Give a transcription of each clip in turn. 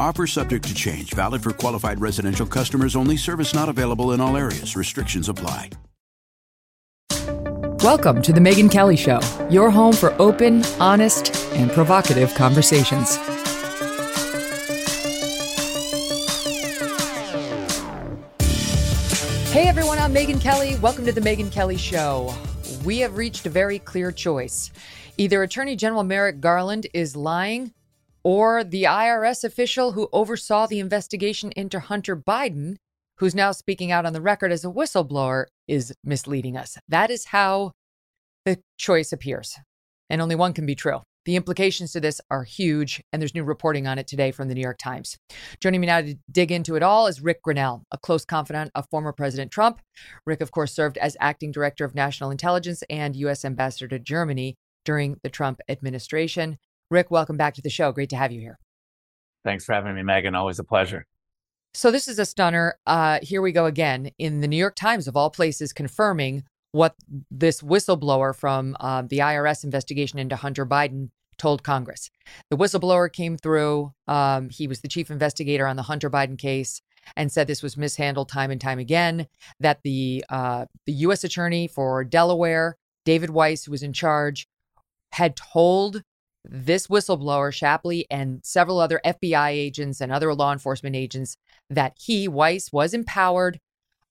Offer subject to change, valid for qualified residential customers only. Service not available in all areas. Restrictions apply. Welcome to The Megyn Kelly Show, your home for open, honest, and provocative conversations. Hey everyone, I'm Megyn Kelly. Welcome to The Megyn Kelly Show. We have reached a very clear choice. Either Attorney General Merrick Garland is lying, or the IRS official who oversaw the investigation into Hunter Biden, who's now speaking out on the record as a whistleblower, is misleading us. That is how the choice appears. And only one can be true. The implications to this are huge, and there's new reporting on it today from the New York Times. Joining me now to dig into it all is Ric Grenell, a close confidant of former President Trump. Ric, of course, served as acting director of national intelligence and U.S. ambassador to Germany during the Trump administration. Ric, welcome back to the show. Great to have you here. Thanks for having me, Megyn. Always a pleasure. So, this is a stunner. Uh, here we go again in the New York Times, of all places, confirming what this whistleblower from uh, the IRS investigation into Hunter Biden told Congress. The whistleblower came through. Um, he was the chief investigator on the Hunter Biden case and said this was mishandled time and time again. That the uh, the U.S. attorney for Delaware, David Weiss, who was in charge, had told this whistleblower, Shapley, and several other FBI agents and other law enforcement agents that he, Weiss, was empowered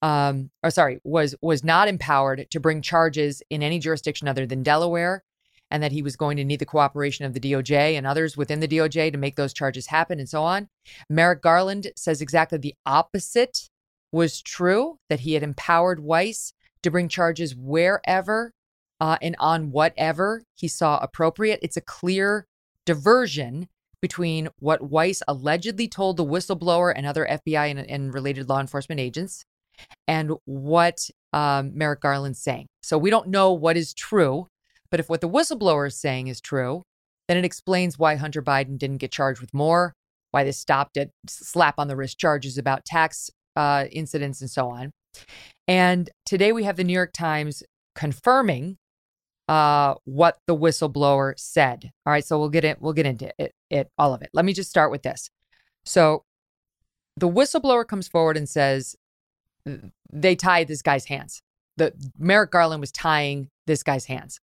um, or sorry, was was not empowered to bring charges in any jurisdiction other than Delaware, and that he was going to need the cooperation of the DOJ and others within the DOJ to make those charges happen, and so on. Merrick Garland says exactly the opposite was true; that he had empowered Weiss to bring charges wherever uh, and on whatever he saw appropriate. It's a clear diversion between what Weiss allegedly told the whistleblower and other FBI and, and related law enforcement agents and what um, Merrick Garland's saying. So we don't know what is true, but if what the whistleblower is saying is true, then it explains why Hunter Biden didn't get charged with more, why they stopped at slap on the wrist charges about tax uh, incidents and so on. And today we have the New York Times confirming uh, what the whistleblower said. All right, so we'll get it. We'll get into it, it, all of it. Let me just start with this. So the whistleblower comes forward and says they tied this guy's hands. The Merrick Garland was tying this guy's hands.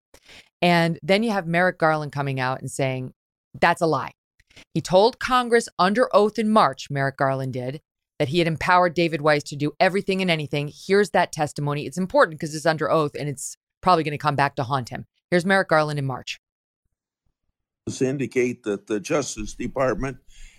And then you have Merrick Garland coming out and saying, that's a lie. He told Congress under oath in March, Merrick Garland did, that he had empowered David Weiss to do everything and anything. Here's that testimony. It's important because it's under oath and it's probably going to come back to haunt him. Here's Merrick Garland in March. Indicate that the Justice Department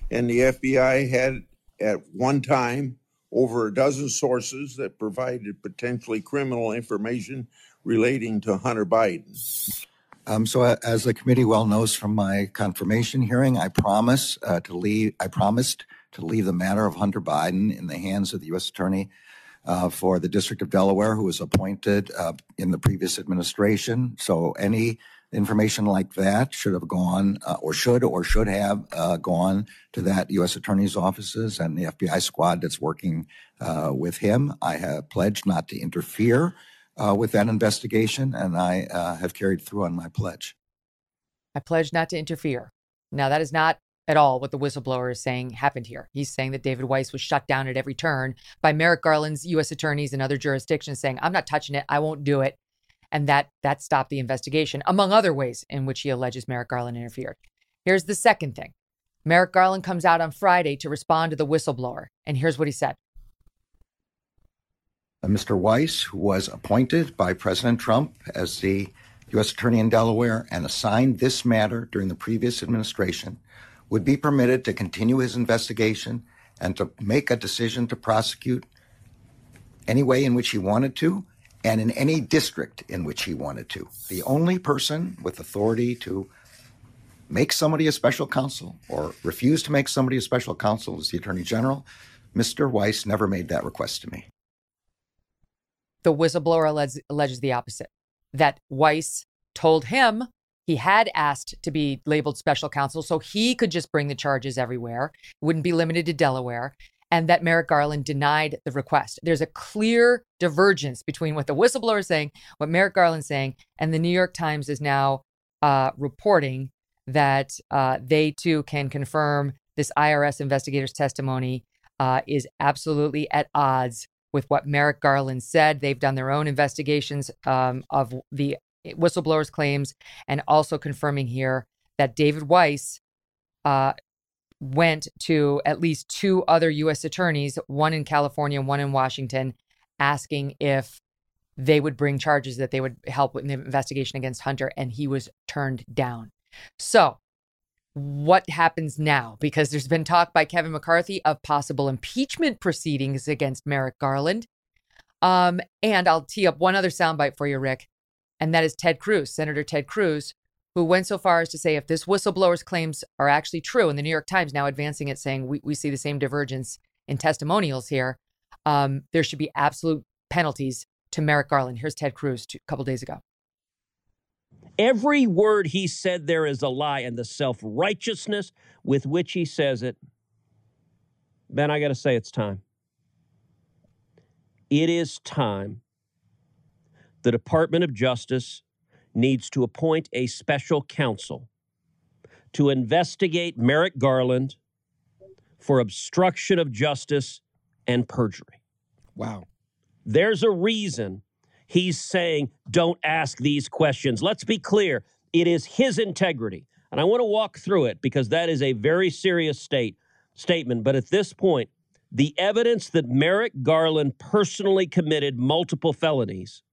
and the FBI had at one time over a dozen sources that provided potentially criminal information relating to Hunter Biden. Um, so, uh, as the committee well knows from my confirmation hearing, I promise uh, to leave. I promised to leave the matter of Hunter Biden in the hands of the U.S. Attorney for the District of Delaware, who was appointed uh, in the previous administration. So, any information like that should have gone uh, or should or should have uh, gone to that U.S. Attorney's offices and the FBI squad that's working uh, with him. I have pledged not to interfere uh, with that investigation, and I uh, have carried through on my pledge. I pledge not to interfere. Now, that is not at all what the whistleblower is saying happened here. He's saying that David Weiss was shut down at every turn by Merrick Garland's U.S. attorneys and other jurisdictions saying, I'm not touching it. I won't do it and that that stopped the investigation, among other ways in which he alleges Merrick Garland interfered. Here's the second thing. Merrick Garland comes out on Friday to respond to the whistleblower, and here's what he said. uh, Mr. Weiss, was appointed by President Trump as the U.S. Attorney in Delaware and assigned this matter during the previous administration, would be permitted to continue his investigation and to make a decision to prosecute any way in which he wanted to and in any district in which he wanted to. The only person with authority to make somebody a special counsel or refuse to make somebody a special counsel is the Attorney General. Mr. Weiss never made that request to me. The whistleblower alleges, alleges the opposite that Weiss told him he had asked to be labeled special counsel so he could just bring the charges everywhere, wouldn't be limited to Delaware, and that Merrick Garland denied the request. There's a clear divergence between what the whistleblower is saying, what Merrick Garland's saying, and the New York Times is now uh, reporting that uh, they too can confirm this IRS investigator's testimony uh, is absolutely at odds with what Merrick Garland said. They've done their own investigations um, of the whistleblower's claims and also confirming here that David Weiss uh, went to at least two other U.S. attorneys, one in California, one in Washington, asking if they would bring charges that they would help with the investigation against Hunter, and he was turned down. So, what happens now? Because there's been talk by Kevin McCarthy of possible impeachment proceedings against Merrick Garland. Um, and I'll tee up one other soundbite for you, Ric and that is Ted Cruz, Senator Ted Cruz, who went so far as to say if this whistleblower's claims are actually true, and the New York Times now advancing it, saying we, we see the same divergence in testimonials here, um, there should be absolute penalties to Merrick Garland. Here's Ted Cruz a couple days ago. Every word he said there is a lie, and the self righteousness with which he says it. Ben, I got to say, it's time. It is time the Department of Justice needs to appoint a special counsel to investigate Merrick Garland for obstruction of justice and perjury. Wow. There's a reason he's saying, don't ask these questions. Let's be clear it is his integrity. And I want to walk through it because that is a very serious state statement. But at this point, the evidence that Merrick Garland personally committed multiple felonies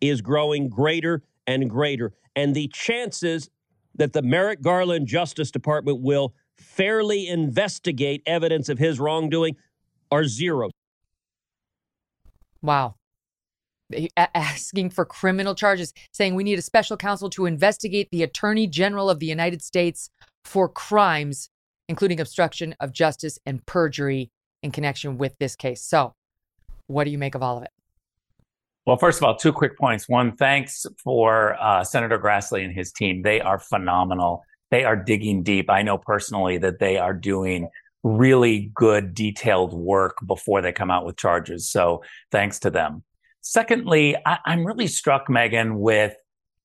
is growing greater and greater. And the chances that the Merrick Garland Justice Department will fairly investigate evidence of his wrongdoing are zero. Wow. Asking for criminal charges, saying we need a special counsel to investigate the Attorney General of the United States for crimes, including obstruction of justice and perjury in connection with this case. So, what do you make of all of it? Well, first of all, two quick points. One, thanks for uh, Senator Grassley and his team. They are phenomenal. They are digging deep. I know personally that they are doing really good, detailed work before they come out with charges. So thanks to them. Secondly, I- am really struck, Megyn, with,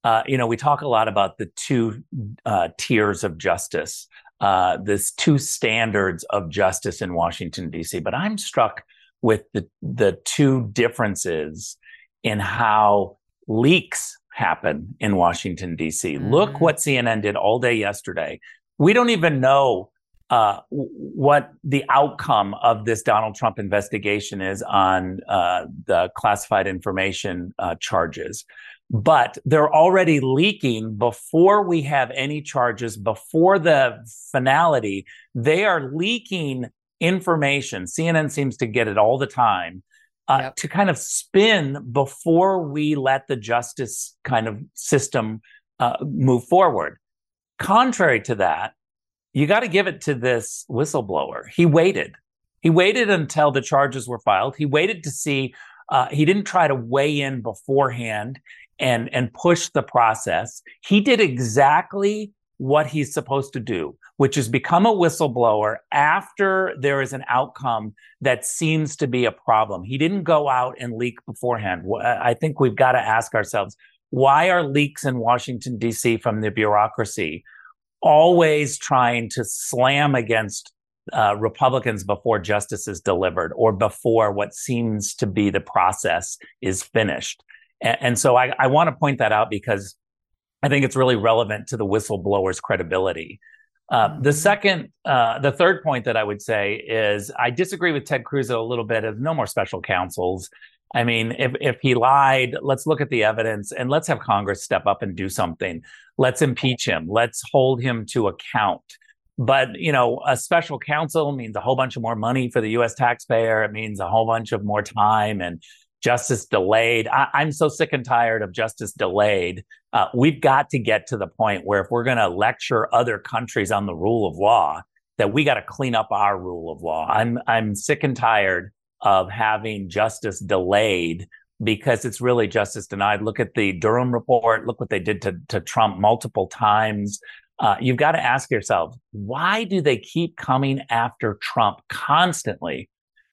uh, you know, we talk a lot about the two uh, tiers of justice, uh, this two standards of justice in Washington, D.C., but I'm struck with the, the two differences in how leaks happen in Washington, D.C. Mm-hmm. Look what CNN did all day yesterday. We don't even know uh, what the outcome of this Donald Trump investigation is on uh, the classified information uh, charges. But they're already leaking before we have any charges, before the finality. They are leaking information. CNN seems to get it all the time uh, yep. to kind of spin before we let the justice kind of system uh, move forward. Contrary to that, you got to give it to this whistleblower. He waited. He waited until the charges were filed. He waited to see. Uh, he didn't try to weigh in beforehand and and push the process. He did exactly what he's supposed to do, which is become a whistleblower after there is an outcome that seems to be a problem. He didn't go out and leak beforehand. I think we've got to ask ourselves why are leaks in Washington, D.C. from the bureaucracy always trying to slam against uh, Republicans before justice is delivered or before what seems to be the process is finished? And, and so I, I want to point that out because I think it's really relevant to the whistleblower's credibility. Uh, the mm-hmm. second, uh, the third point that I would say is I disagree with Ted Cruz a little bit of no more special counsels. I mean, if, if he lied, let's look at the evidence and let's have Congress step up and do something. Let's impeach him. Let's hold him to account. But, you know, a special counsel means a whole bunch of more money for the US taxpayer. It means a whole bunch of more time and justice delayed. I, am so sick and tired of justice delayed. Uh, we've got to get to the point where if we're going to lecture other countries on the rule of law, that we got to clean up our rule of law. I'm I'm sick and tired of having justice delayed because it's really justice denied. Look at the Durham report. Look what they did to, to Trump multiple times. Uh, you've got to ask yourself, why do they keep coming after Trump constantly?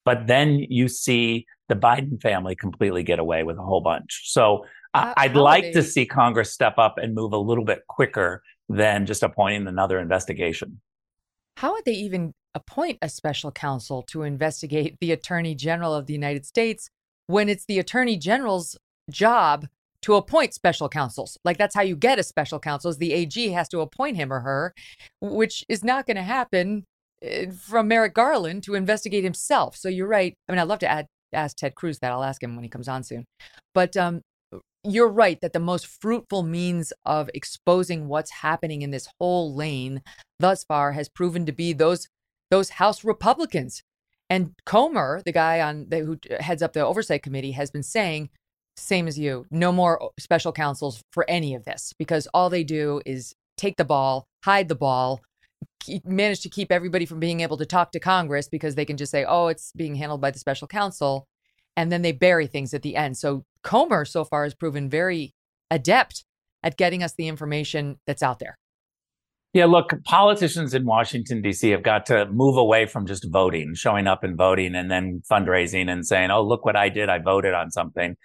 But then you see the Biden family completely get away with a whole bunch. So uh, I'd like to see Congress step up and move a little bit quicker than just appointing another investigation. How would they even appoint a special counsel to investigate the Attorney General of the United States when it's the Attorney General's job to appoint special counsels? Like that's how you get a special counsel. Is the AG has to appoint him or her, which is not going to happen from Merrick Garland to investigate himself. So you're right. I mean, I'd love to add, ask Ted Cruz that. I'll ask him when he comes on soon. But um, you're right that the most fruitful means of exposing what's happening in this whole lane thus far has proven to be those those House Republicans. And Comer, the guy on the, who heads up the oversight committee, has been saying, same as you, no more special counsels for any of this because all they do is take the ball, hide the ball, keep, manage to keep everybody from being able to talk to Congress because they can just say, oh, it's being handled by the special counsel and then they bury things at the end. So Comer so far has proven very adept at getting us the information that's out there. Yeah, look, politicians in Washington, D.C. have got to move away from just voting, showing up and voting, and then fundraising and saying, oh, look what I did. I voted on something.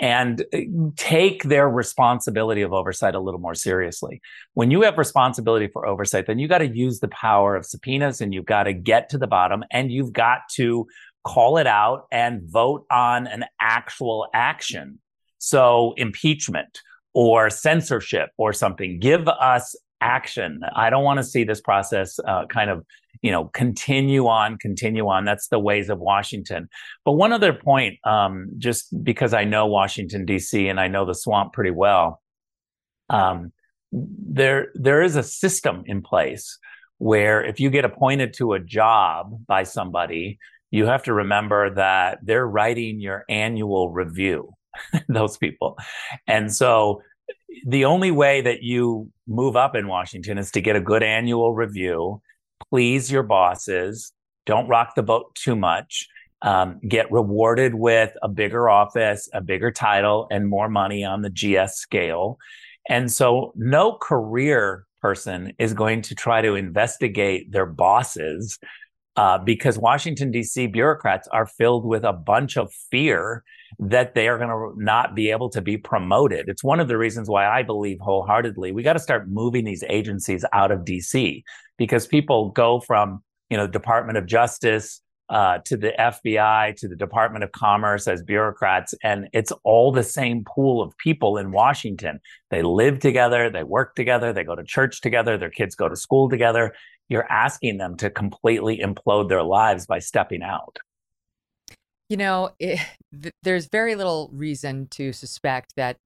And uh, take their responsibility of oversight a little more seriously. When you have responsibility for oversight, then you got to use the power of subpoenas and you've got to get to the bottom and you've got to call it out and vote on an actual action. So impeachment or censorship or something. Give us action. I don't want to see this process uh, kind of, you know, continue on, continue on. That's the ways of Washington. But one other point, um, just because I know Washington D.C. and I know the swamp pretty well, um, there there is a system in place where if you get appointed to a job by somebody you have to remember that they're writing your annual review, those people. And so the only way that you move up in Washington is to get a good annual review, please your bosses, don't rock the boat too much. Um, get rewarded with a bigger office, a bigger title, and more money on the GS scale. And so, no career person is going to try to investigate their bosses uh, because Washington, D.C. bureaucrats are filled with a bunch of fear that they are going to not be able to be promoted. It's one of the reasons why I believe wholeheartedly we got to start moving these agencies out of D.C. because people go from, you know, Department of Justice uh, to the FBI, to the Department of Commerce as bureaucrats. And it's all the same pool of people in Washington. They live together, they work together, they go to church together, their kids go to school together you're asking them to completely implode their lives by stepping out. You know, it, th- there's very little reason to suspect that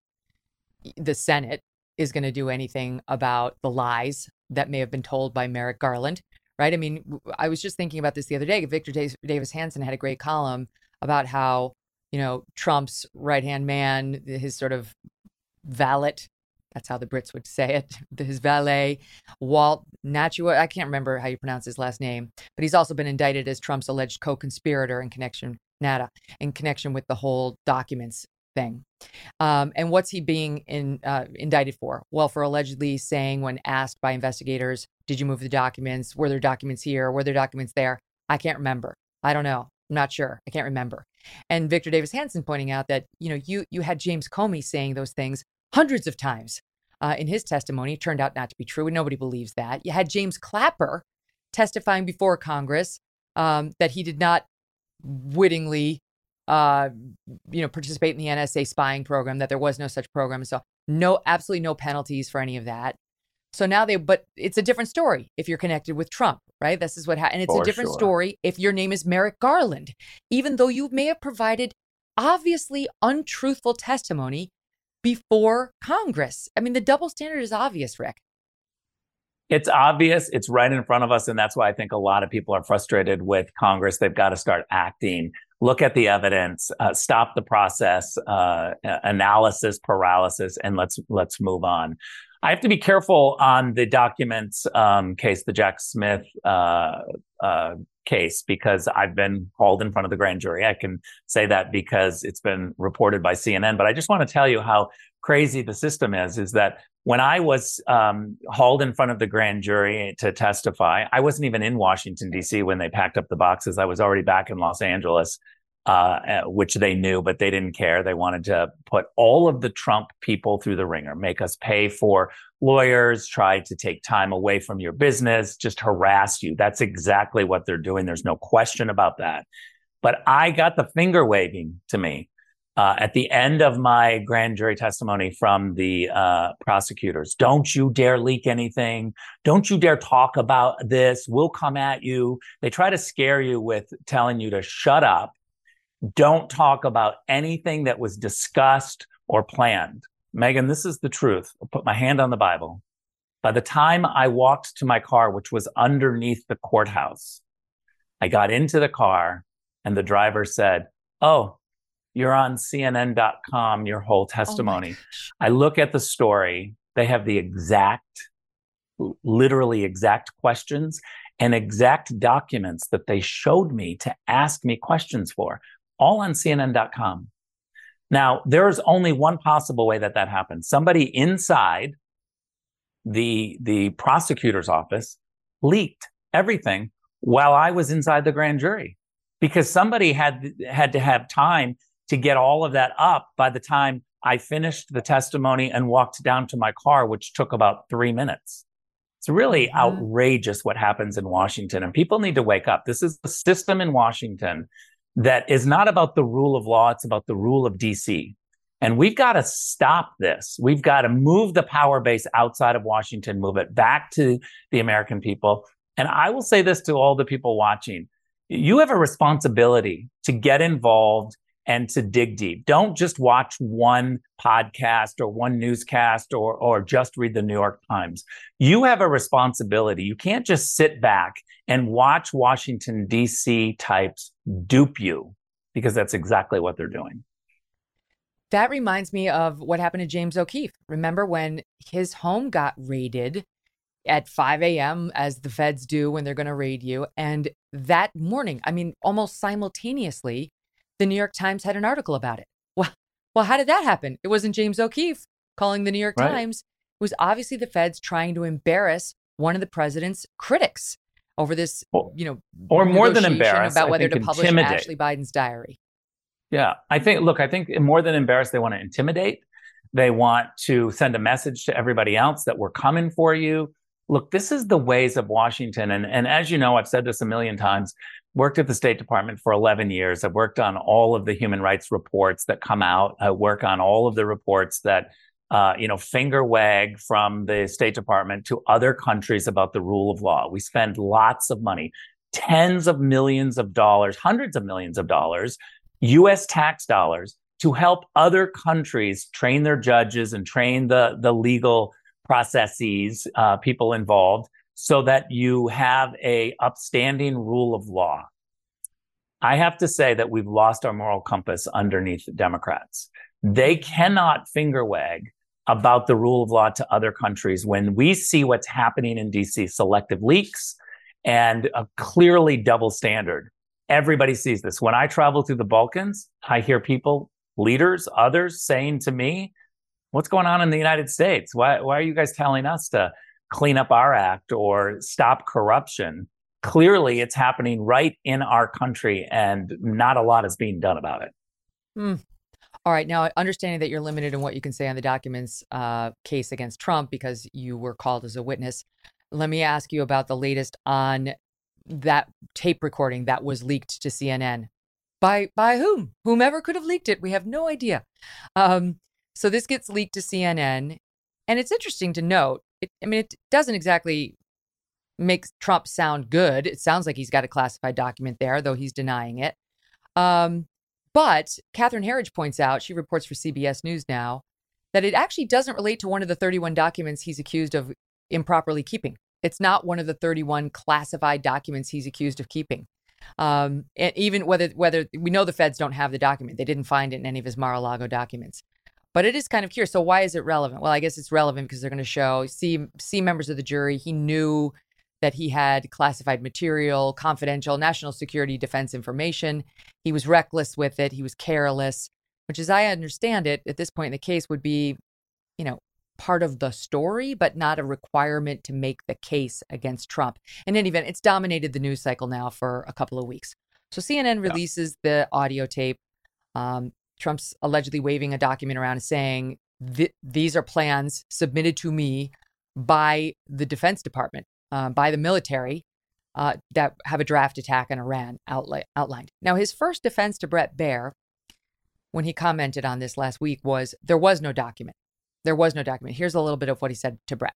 the Senate is going to do anything about the lies that may have been told by Merrick Garland, right? I mean, I was just thinking about this the other day. Victor Davis Hanson had a great column about how, you know, Trump's right hand man, his sort of valet, that's how the Brits would say it. His valet, Walt Nauta, I can't remember how you pronounce his last name, but he's also been indicted as Trump's alleged co-conspirator in connection, Nata, in connection with the whole documents thing. Um, and what's he being in, uh, indicted for? Well, for allegedly saying when asked by investigators, "Did you move the documents? Were there documents here? Were there documents there?" I can't remember. I don't know. I'm not sure. I can't remember. And Victor Davis Hanson pointing out that you know you you had James Comey saying those things hundreds of times uh, in his testimony. It turned out not to be true, and nobody believes that. You had James Clapper testifying before Congress um, that he did not wittingly, uh, you know, participate in the NSA spying program. That there was no such program. So no, absolutely no penalties for any of that. So now they, but it's a different story if you're connected with Trump, right? This is what happened. And it's for a different sure. story if your name is Merrick Garland, even though you may have provided obviously untruthful testimony before Congress. I mean, the double standard is obvious, Ric. It's obvious. It's right in front of us. And that's why I think a lot of people are frustrated with Congress. They've got to start acting, look at the evidence, uh, stop the process, uh, analysis paralysis, and let's let's move on. I have to be careful on the documents um, case, the Jack Smith uh, uh, case, because I've been hauled in front of the grand jury. I can say that because it's been reported by CNN. But I just want to tell you how crazy the system is. Is that when I was um, hauled in front of the grand jury to testify, I wasn't even in Washington D.C. when they packed up the boxes. I was already back in Los Angeles uh, which they knew, but they didn't care. They wanted to put all of the Trump people through the ringer, make us pay for lawyers, try to take time away from your business, just harass you. That's exactly what they're doing. There's no question about that. But I got the finger waving to me uh, at the end of my grand jury testimony from the uh, prosecutors. Don't you dare leak anything. Don't you dare talk about this. We'll come at you. They try to scare you with telling you to shut up don't talk about anything that was discussed or planned. megyn this is the truth. I'll put my hand on the Bible. By the time I walked to my car, which was underneath the courthouse, I got into the car and the driver said, Oh, you're on CNN.com, your whole oh testimony. Oh I look at the story. They have the exact, literally exact questions and exact documents that they showed me to ask me questions for all on CNN.com. Now, there's only one possible way that that happened. Somebody inside the, the prosecutor's office leaked everything while I was inside the grand jury because somebody had, had to have time to get all of that up by the time I finished the testimony and walked down to my car, which took about three minutes. It's really mm-hmm. outrageous what happens in Washington, and people need to wake up. This is the system in Washington that is not about the rule of law, it's about the rule of DC. And we've got to stop this. We've got to move the power base outside of Washington, move it back to the American people. And I will say this to all the people watching you have a responsibility to get involved and to dig deep. Don't just watch one podcast or one newscast or, or just read the New York Times. You have a responsibility. You can't just sit back and watch Washington, D.C. types dupe you because that's exactly what they're doing. That reminds me of what happened to James O'Keefe. Remember when his home got raided at 5 a.m., as the feds do when they're going to raid you? And that morning, I mean, almost simultaneously, the New York Times had an article about it. Well, well, how did that happen? It wasn't James O'Keefe calling the New York right. Times. It was obviously the feds trying to embarrass one of the president's critics over this, well, you know, or more than embarrass about whether to publish intimidate. Ashley Biden's diary. Yeah, I think. Look, I think more than embarrassed, they want to intimidate. They want to send a message to everybody else that we're coming for you. Look, this is the ways of Washington, and and as you know, I've said this a million times worked at the State Department for 11 years. I've worked on all of the human rights reports that come out. I work on all of the reports that, uh, you know, finger wag from the State Department to other countries about the rule of law. We spend lots of money, tens of millions of dollars, hundreds of millions of dollars, U.S. tax dollars to help other countries train their judges and train the, the legal processes, uh, people involved so that you have a upstanding rule of law. I have to say that we've lost our moral compass underneath Democrats. They cannot finger wag about the rule of law to other countries when we see what's happening in DC, selective leaks and a clearly double standard. Everybody sees this. When I travel through the Balkans, I hear people, leaders, others saying to me, what's going on in the United States? Why, why are you guys telling us to clean up our act or stop corruption. Clearly, it's happening right in our country, and not a lot is being done about it. Hmm. All right. Now, understanding that you're limited in what you can say on the documents uh, case against Trump because you were called as a witness, let me ask you about the latest on that tape recording that was leaked to CNN. By by whom? Whomever could have leaked it, we have no idea. Um, so this gets leaked to CNN, and it's interesting to note it, I mean, it doesn't exactly make Trump sound good. It sounds like he's got a classified document there, though he's denying it. Um, But Catherine Herridge points out, she reports for CBS News now, that it actually doesn't relate to one of the 31 documents he's accused of improperly keeping. It's not one of the 31 classified documents he's accused of keeping. Um, and even whether whether we know the feds don't have the document, they didn't find it in any of his Mar-a-Lago documents. But it is kind of curious. So why is it relevant? Well, I guess it's relevant because they're going to show see see members of the jury. He knew that he had classified material, confidential, national security defense information. He was reckless with it. He was careless, which, as I understand it, at this point in the case, would be, you know, part of the story, but not a requirement to make the case against Trump. In any event, it's dominated the news cycle now for a couple of weeks. So CNN releases yeah. the audio tape. Um, Trump's allegedly waving a document around and saying, These are plans submitted to me by the Defense Department, uh, by the military, uh, that have a draft attack on Iran outli- outlined. Now, his first defense to Bret Baier, when he commented on this last week, was there was no document. There was no document. Here's a little bit of what he said to Bret.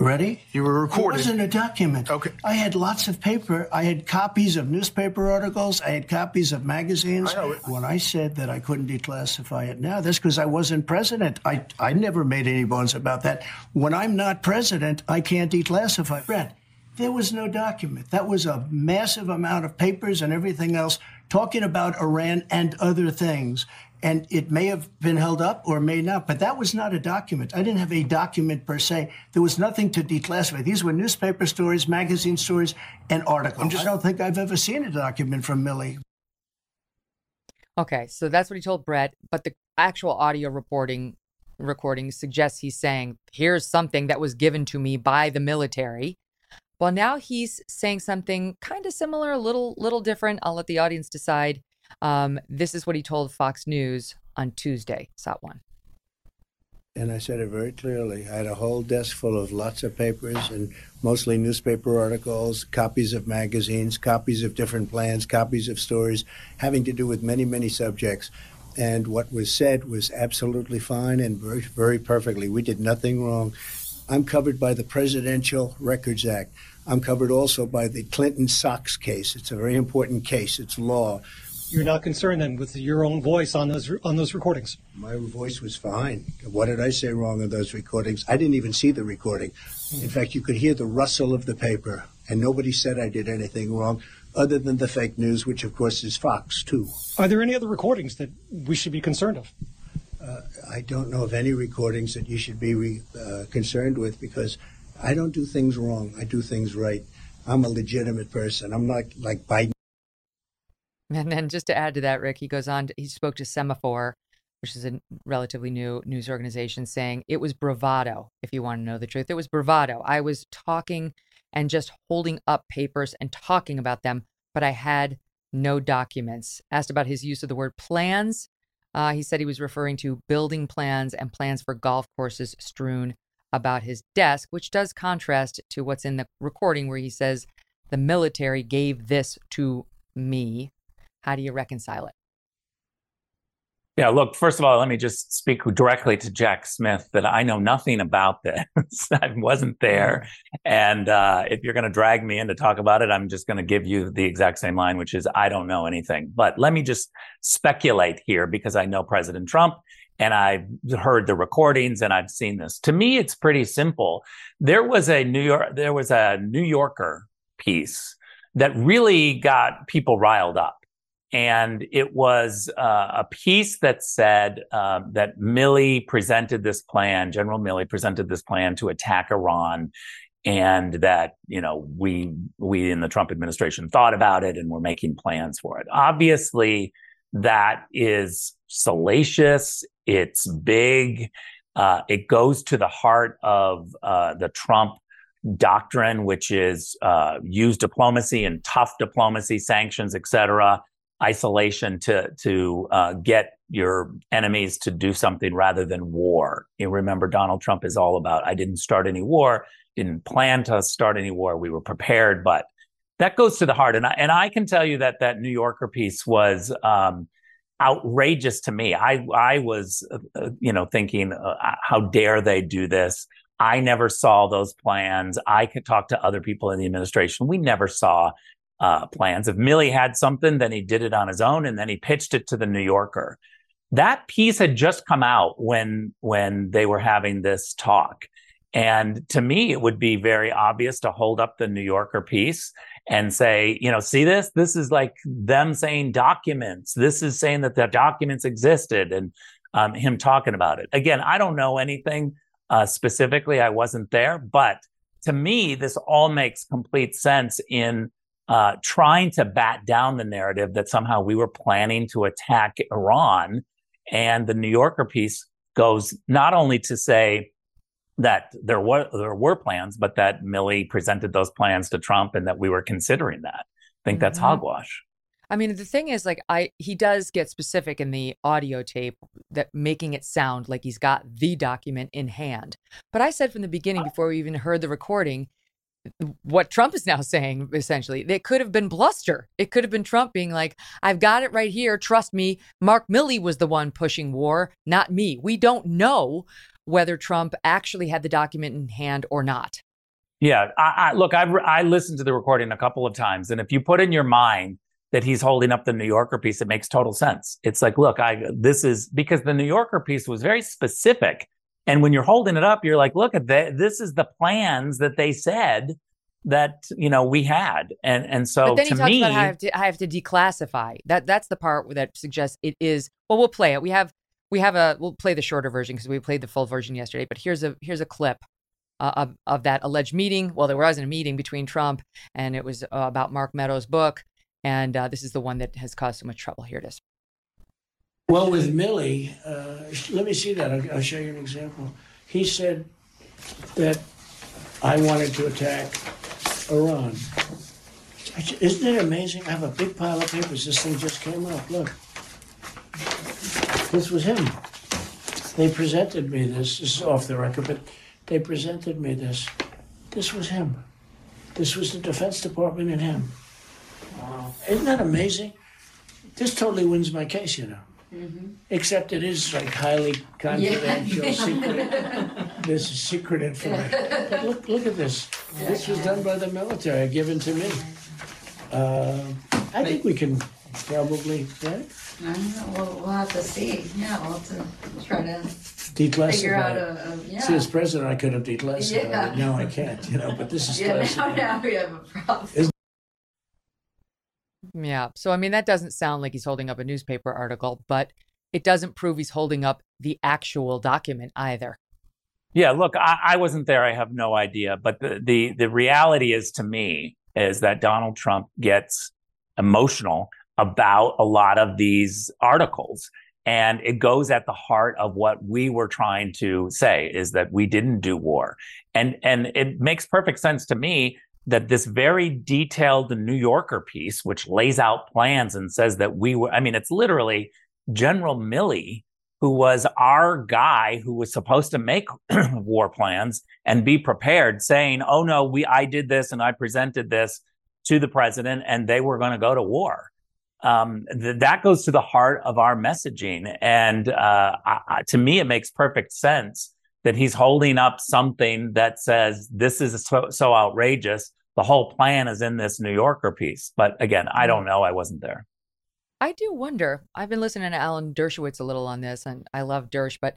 Ready? You were recording. It wasn't a document. Okay. I had lots of paper. I had copies of newspaper articles. I had copies of magazines. I know. when I said that I couldn't declassify it now, that's because I wasn't president. I, I never made any bones about that. When I'm not president, I can't declassify. Bret, there was no document. That was a massive amount of papers and everything else talking about Iran and other things and it may have been held up or may not, but that was not a document. I didn't have a document per se. There was nothing to declassify. These were newspaper stories, magazine stories, and articles. I just, I don't think I've ever seen a document from Milley. Okay, so that's what he told Bret, but the actual audio reporting recording suggests he's saying, "Here's something that was given to me by the military." Well, now he's saying something kind of similar, a little little different. I'll let the audience decide. Um, this is what he told Fox News on Tuesday, Satwan. And I said it very clearly. I had a whole desk full of lots of papers and mostly newspaper articles, copies of magazines, copies of different plans, copies of stories having to do with many, many subjects. And what was said was absolutely fine and very, very perfectly. We did nothing wrong. I'm covered by the Presidential Records Act. I'm covered also by the Clinton Socks case. It's a very important case. It's law you're not concerned then with your own voice on those on those recordings. My voice was fine. What did I say wrong on those recordings? I didn't even see the recording. In fact, you could hear the rustle of the paper, and nobody said I did anything wrong, other than the fake news, which of course is Fox too. Are there any other recordings that we should be concerned of? Uh, I don't know of any recordings that you should be re, uh, concerned with because I don't do things wrong. I do things right. I'm a legitimate person. I'm not like Biden. And then just to add to that, Ric, he goes on, to, he spoke to Semafor, which is a relatively new news organization, saying it was bravado, if you want to know the truth. It was bravado. I was talking and just holding up papers and talking about them, but I had no documents. Asked about his use of the word plans, uh, he said he was referring to building plans and plans for golf courses strewn about his desk, which does contrast to what's in the recording where he says, the military gave this to me. How do you reconcile it? Yeah, look, first of all, let me just speak directly to Jack Smith that I know nothing about this. I wasn't there. And uh, if you're going to drag me in to talk about it, I'm just going to give you the exact same line, which is I don't know anything. But let me just speculate here because I know President Trump and I've heard the recordings and I've seen this. To me, it's pretty simple. There was a New York, there was a New Yorker piece that really got people riled up and it was uh, a piece that said uh, that Milley presented this plan, General Milley presented this plan to attack Iran, and that you know we we in the Trump administration thought about it and we're making plans for it. Obviously, that is salacious. It's big. Uh, it goes to the heart of uh, the Trump doctrine, which is uh, use diplomacy and tough diplomacy, sanctions, et cetera isolation to to uh, get your enemies to do something rather than war. You remember Donald Trump is all about I didn't start any war, didn't plan to start any war. We were prepared, but that goes to the heart. And I, and I can tell you that that New Yorker piece was um, outrageous to me. I I was uh, uh you know thinking uh, how dare they do this. I never saw those plans. I could talk to other people in the administration. We never saw uh, plans. If Milley had something, then he did it on his own, and then he pitched it to the New Yorker. That piece had just come out when when they were having this talk, and to me, it would be very obvious to hold up the New Yorker piece and say, you know, see this? This is like them saying documents. This is saying that the documents existed, and um, him talking about it. Again, I don't know anything uh, specifically. I wasn't there, but to me, this all makes complete sense in uh, trying to bat down the narrative that somehow we were planning to attack Iran. And the New Yorker piece goes not only to say that there were there were plans, but that Milley presented those plans to Trump and that we were considering that. I think mm-hmm. that's hogwash. I mean, the thing is, like, I he does get specific in the audio tape that making it sound like he's got the document in hand. But I said from the beginning, before we even heard the recording, what Trump is now saying essentially, it could have been bluster. It could have been Trump being like, "I've got it right here. Trust me." Mark Milley was the one pushing war, not me. We don't know whether Trump actually had the document in hand or not. Yeah, I, I look. I I listened to the recording a couple of times, and if you put in your mind that he's holding up the New Yorker piece, it makes total sense. It's like, look, I this is because the New Yorker piece was very specific. And when you're holding it up, you're like, look at that. This is the plans that they said that you know we had, and and so but then he to talks me, about how I have to, I have to declassify. That that's the part that suggests it is. Well, we'll play it. We have we have a we'll play the shorter version because we played the full version yesterday. But here's a here's a clip uh, of of that alleged meeting. Well, there wasn't a meeting between Trump and it was uh, about Mark Meadows' book. And uh, this is the one that has caused so much trouble. Here it is. Well, with Milley, uh, let me see that. I'll, I'll show you an example. He said that I wanted to attack Iran. Isn't it amazing? I have a big pile of papers. This thing just came up. Look. This was him. They presented me this. This is off the record, but they presented me this. This was him. This was the Defense Department and him. Wow. Isn't that amazing? This totally wins my case, you know. Mm-hmm. Except it is like highly confidential, yeah. secret. this is secret information. But look, look at this. This was done by the military, given to me. Uh, I think we can probably, right? I don't know. We'll, we'll have to see. Yeah, we'll have to try to. Figure out a, a yeah. See, as president, I could have declassified yeah. it. Now I can't, you know. But this is yeah. Now, now we have a problem. Yeah. So, I mean, that doesn't sound like he's holding up a newspaper article, but it doesn't prove he's holding up the actual document either. Yeah. Look, I, I wasn't there. I have no idea. But the, the, the reality is to me is that Donald Trump gets emotional about a lot of these articles. And it goes at the heart of what we were trying to say is that we didn't do war. And, and it makes perfect sense to me that this very detailed New Yorker piece, which lays out plans and says that we were, I mean, it's literally General Milley, who was our guy who was supposed to make war plans and be prepared, saying, oh no, we, I did this and I presented this to the president and they were going to go to war. Um, th- that goes to the heart of our messaging. And uh, I, to me, it makes perfect sense that he's holding up something that says this is so, so outrageous the whole plan is in this New Yorker piece. But again, I don't mm. know. I wasn't there. I do wonder. I've been listening to Alan Dershowitz a little on this, and I love Dersh, but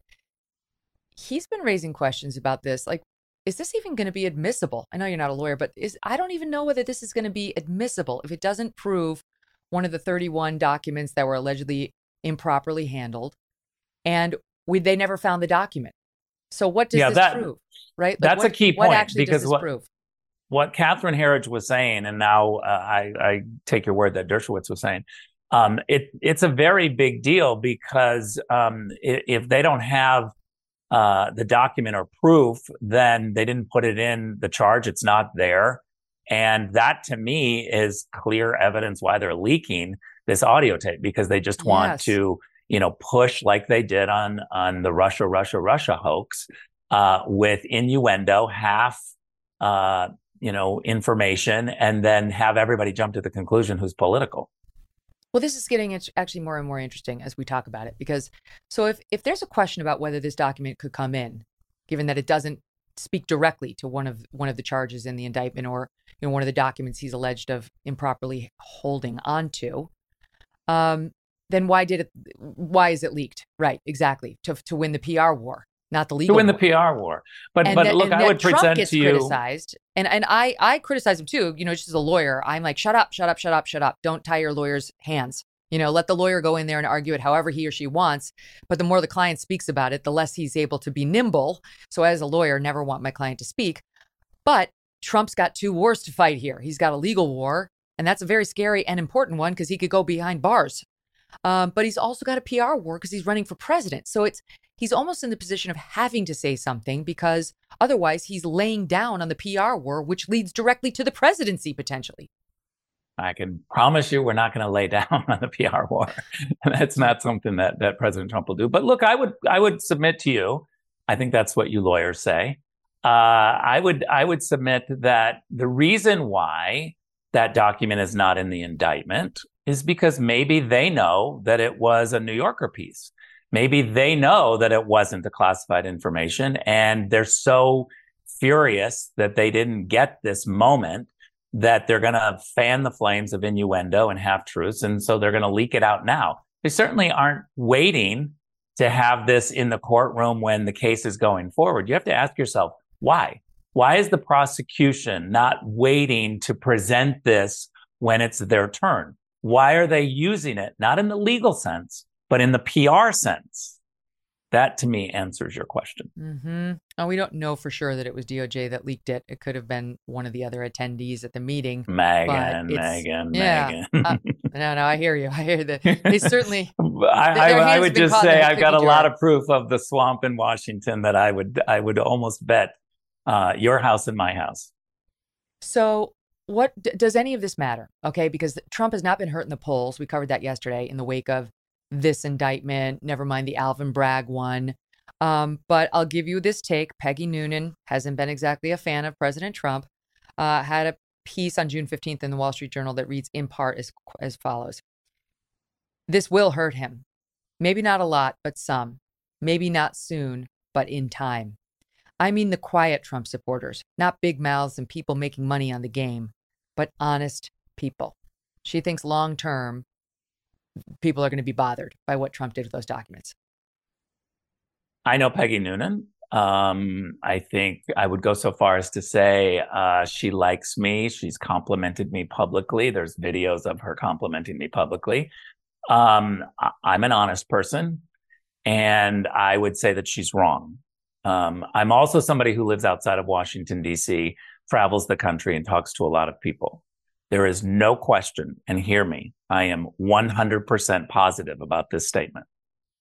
he's been raising questions about this. Like, is this even going to be admissible? I know you're not a lawyer, but is I don't even know whether this is going to be admissible if it doesn't prove one of the 31 documents that were allegedly improperly handled, and we they never found the document. So what does yeah, this that, prove? Right? Like that's what, a key point what actually because does this what, prove? what Catherine Herridge was saying, and now uh, I, I, take your word that Dershowitz was saying, um, it, it's a very big deal because um, if, if they don't have uh, the document or proof, then they didn't put it in the charge. It's not there. And that to me is clear evidence why they're leaking this audio tape because they just want yes. to, you know, push like they did on on the Russia, Russia, Russia hoax uh, with innuendo, half uh, you know, information and then have everybody jump to the conclusion who's political. Well, this is getting actually more and more interesting as we talk about it because so if if there's a question about whether this document could come in, given that it doesn't speak directly to one of one of the charges in the indictment or you know one of the documents he's alleged of improperly holding onto, um, then why did it? Why is it leaked? Right, exactly to to win the PR war, not the legal. To win war. the PR war, but And but that- look, I would Trump present to you. criticized, and and I I criticize him too. You know, just as a lawyer, I'm like, shut up, shut up, shut up, shut up. Don't tie your lawyer's hands. You know, let the lawyer go in there and argue it however he or she wants. But the more the client speaks about it, the less he's able to be nimble. So as a lawyer, never want my client to speak. But Trump's got two wars to fight here. He's got a legal war, and that's a very scary and important one because he could go behind bars. Um, but he's also got a PR war because he's running for president. So it's he's almost in the position of having to say something because otherwise he's laying down on the PR war, which leads directly to the presidency potentially. I can promise you we're not going to lay down on the PR war. that's not something that that President Trump will do. But look, I would I would submit to you. I think that's what you lawyers say. Uh, I would I would submit that the reason why that document is not in the indictment is because maybe they know that it was a New Yorker piece. Maybe they know that it wasn't the classified information, and they're so furious that they didn't get this moment that they're going to fan the flames of innuendo and half truths. And so they're going to leak it out now. They certainly aren't waiting to have this in the courtroom when the case is going forward. You have to ask yourself, why? Why is the prosecution not waiting to present this when it's their turn? Why are they using it, not in the legal sense, but in the PR sense? That to me answers your question. Mm-hmm. Oh, we don't know for sure that it was DOJ that leaked it. It could have been one of the other attendees at the meeting. Megyn, Megyn, yeah, Megyn. uh, no, no, I hear you. I hear that. They certainly. I, I, I would just say I've got a lot of proof of the swamp in Washington that I would I would almost bet uh, your house and my house. So, what d- does any of this matter? Okay, because Trump has not been hurt in the polls. We covered that yesterday in the wake of this indictment. Never mind the Alvin Bragg one. Um, but I'll give you this take. Peggy Noonan hasn't been exactly a fan of President Trump. Uh, had a piece on June 15th in the Wall Street Journal that reads in part as, as follows This will hurt him. Maybe not a lot, but some. Maybe not soon, but in time. I mean the quiet Trump supporters, not big mouths and people making money on the game, but honest people. She thinks long term, people are going to be bothered by what Trump did with those documents. I know Peggy Noonan. Um, I think I would go so far as to say uh, she likes me. She's complimented me publicly. There's videos of her complimenting me publicly. Um, I- I'm an honest person, and I would say that she's wrong. Um, I'm also somebody who lives outside of Washington, D.C., travels the country, and talks to a lot of people. There is no question, and hear me, I am 100% positive about this statement.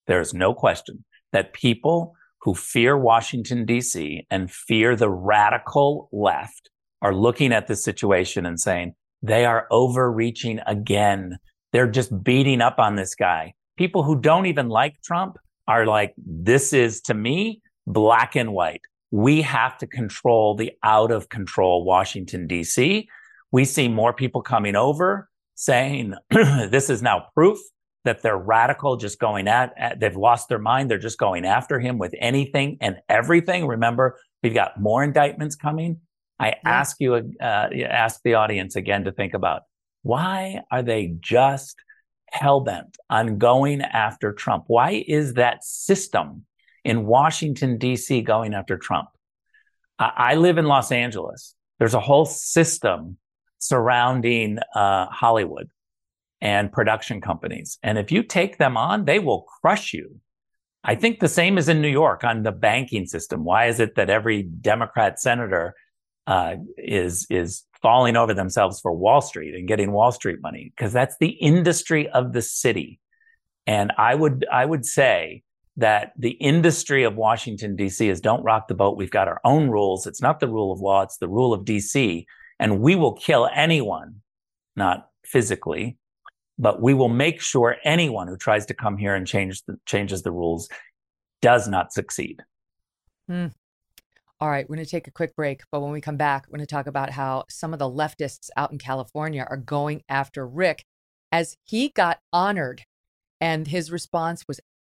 There is no question that people who fear Washington, D.C., and fear the radical left are looking at this situation and saying, they are overreaching again. They're just beating up on this guy. People who don't even like Trump are like, this is to me black and white. We have to control the out of control Washington, D.C. We see more people coming over saying, this is now proof that they're radical, just going at, at, they've lost their mind. They're just going after him with anything and everything. Remember, we've got more indictments coming. I ask you, uh, ask the audience again to think about why are they just hell bent on going after Trump? Why is that system in Washington, D.C. going after Trump? I, I live in Los Angeles. There's a whole system surrounding uh, Hollywood and production companies. And if you take them on, they will crush you. I think the same is in New York on the banking system. Why is it that every Democrat senator uh, is is falling over themselves for Wall Street and getting Wall Street money? Because that's the industry of the city. And I would I would say that the industry of Washington D.C. is don't rock the boat. We've got our own rules. It's not the rule of law. It's the rule of D.C. And we will kill anyone, not physically, but we will make sure anyone who tries to come here and change the, changes the rules does not succeed. Hmm. All right, we're going to take a quick break, but when we come back, we're going to talk about how some of the leftists out in California are going after Ric as he got honored, and his response was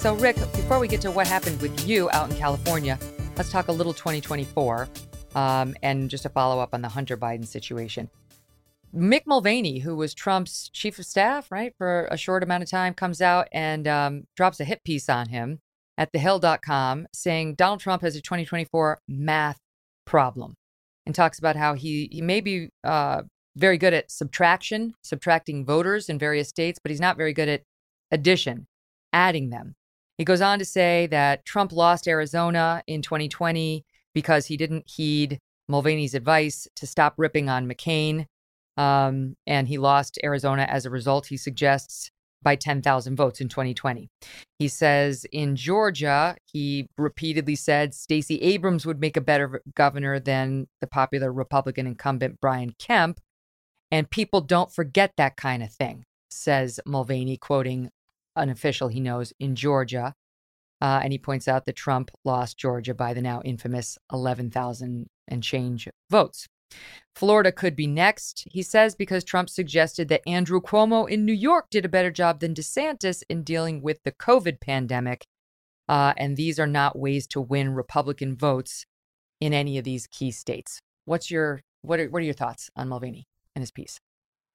So, Ric, before we get to what happened with you out in California, let's talk a little 2024 um, and just a follow up on the Hunter Biden situation. Mick Mulvaney, who was Trump's chief of staff, right, for a short amount of time, comes out and um, drops a hit piece on him at thehill.com saying Donald Trump has a 2024 math problem and talks about how he, he may be uh, very good at subtraction, subtracting voters in various states, but he's not very good at addition, adding them. He goes on to say that Trump lost Arizona in 2020 because he didn't heed Mulvaney's advice to stop ripping on McCain. Um, and he lost Arizona as a result, he suggests, by 10,000 votes in 2020. He says in Georgia, he repeatedly said Stacey Abrams would make a better governor than the popular Republican incumbent Brian Kemp. And people don't forget that kind of thing, says Mulvaney, quoting an official he knows in Georgia. Uh, and he points out that Trump lost Georgia by the now infamous 11,000 and change votes. Florida could be next, he says, because Trump suggested that Andrew Cuomo in New York did a better job than DeSantis in dealing with the COVID pandemic. Uh, and these are not ways to win Republican votes in any of these key states. What's your what are, what are your thoughts on Mulvaney and his piece?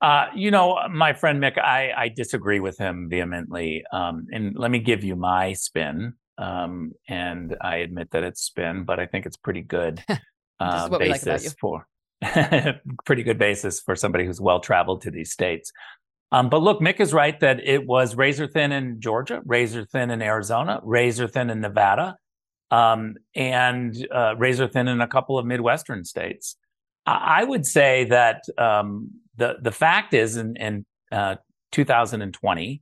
Uh, you know, my friend Mick, I, I disagree with him vehemently. Um, and let me give you my spin. Um, and I admit that it's spin, but I think it's pretty good uh, basis like for pretty good basis for somebody who's well traveled to these states. Um, but look, Mick is right that it was razor thin in Georgia, razor thin in Arizona, razor thin in Nevada, um, and uh, razor thin in a couple of Midwestern states. I, I would say that um, the the fact is, in, in uh, 2020,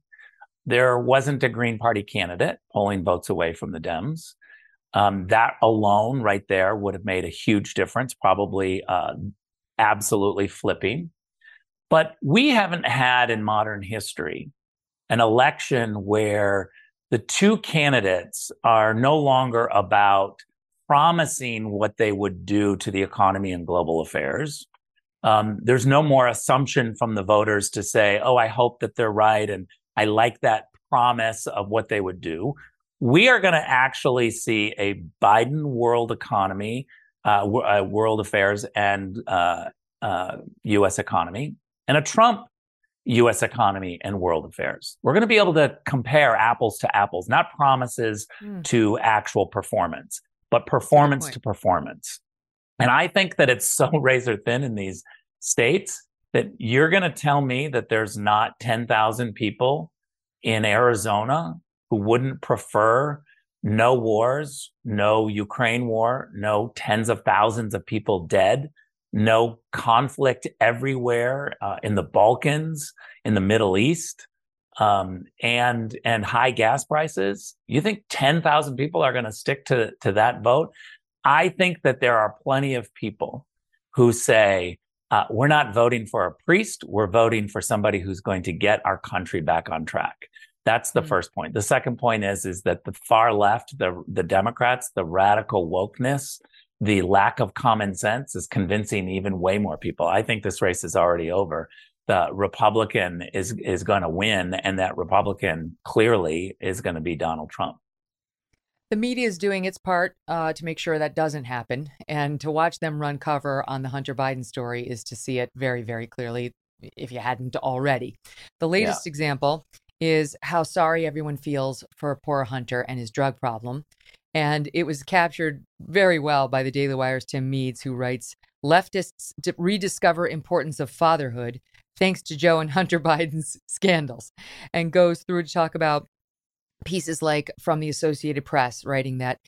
there wasn't a Green Party candidate pulling votes away from the Dems. Um, that alone, right there, would have made a huge difference, probably uh, absolutely flipping. But we haven't had in modern history an election where the two candidates are no longer about promising what they would do to the economy and global affairs. Um, there's no more assumption from the voters to say, oh, I hope that they're right. And I like that promise of what they would do. We are going to actually see a Biden world economy, uh, uh, world affairs, and uh, U.S. Uh, economy, and a Trump U.S. economy and world affairs. We're going to be able to compare apples to apples, not promises mm. to actual performance, but performance to performance. And I think that it's so razor thin in these states that you're going to tell me that there's not 10,000 people in Arizona who wouldn't prefer no wars, no Ukraine war, no tens of thousands of people dead, no conflict everywhere uh, in the Balkans, in the Middle East, um, and and high gas prices. You think ten thousand people are going to stick to to that vote? I think that there are plenty of people who say uh, we're not voting for a priest. We're voting for somebody who's going to get our country back on track. That's the mm-hmm. first point. The second point is is that the far left, the the Democrats, the radical wokeness, the lack of common sense is convincing even way more people. I think this race is already over. The Republican is is going to win, and that Republican clearly is going to be Donald Trump the media is doing its part uh, to make sure that doesn't happen. And to watch them run cover on the Hunter Biden story is to see it very, very clearly. if you hadn't already. The latest yeah. example is how sorry everyone feels for poor Hunter and his drug problem. And it was captured very well by the Daily Wire's Tim Meads, who writes Leftists rediscover importance of fatherhood thanks to Joe and Hunter Biden's scandals, and goes through to talk about pieces like from the Associated Press, writing that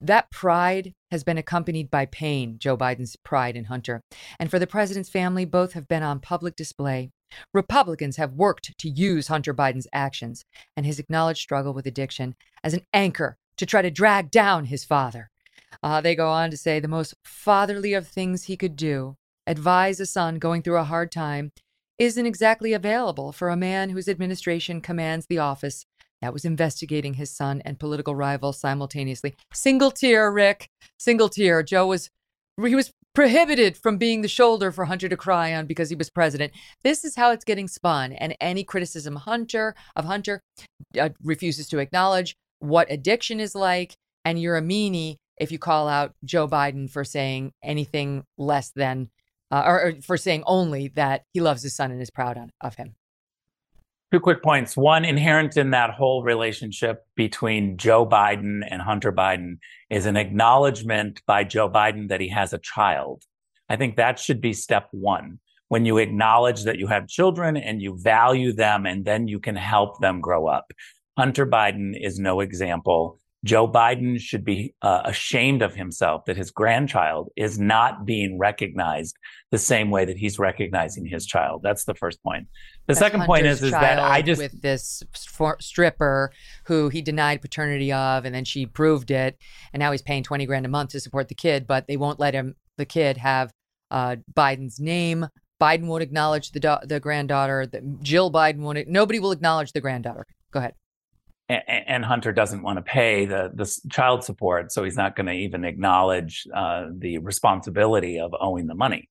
that pride has been accompanied by pain, Joe Biden's pride in Hunter. And for the president's family, both have been on public display. Republicans have worked to use Hunter Biden's actions and his acknowledged struggle with addiction as an anchor to try to drag down his father. Uh, they go on to say the most fatherly of things he could do, advise a son going through a hard time, isn't exactly available for a man whose administration commands the office that was investigating his son and political rival simultaneously. Single tier, Ric. Single tier. Joe was he was prohibited from being the shoulder for Hunter to cry on because he was president. This is how it's getting spun, and any criticism Hunter of Hunter uh, refuses to acknowledge what addiction is like, and you're a meanie if you call out Joe Biden for saying anything less than, uh, or, or, for saying only that he loves his son and is proud on, of him. Two quick points. One, inherent in that whole relationship between Joe Biden and Hunter Biden is an acknowledgement by Joe Biden that he has a child. I think that should be step one. When you acknowledge that you have children and you value them, and then you can help them grow up. Hunter Biden is no example. Joe Biden should be uh, ashamed of himself that his grandchild is not being recognized the same way that he's recognizing his child. That's the first point. The That's second Hunter's point is, is that I just with this stripper who he denied paternity of, and then she proved it, and now he's paying twenty grand a month to support the kid, but they won't let him the kid have uh, Biden's name. Biden won't acknowledge the do- the granddaughter. The, Jill Biden won't. Nobody will acknowledge the granddaughter. Go ahead and Hunter doesn't want to pay the the child support, so he's not going to even acknowledge uh, the responsibility of owing the money.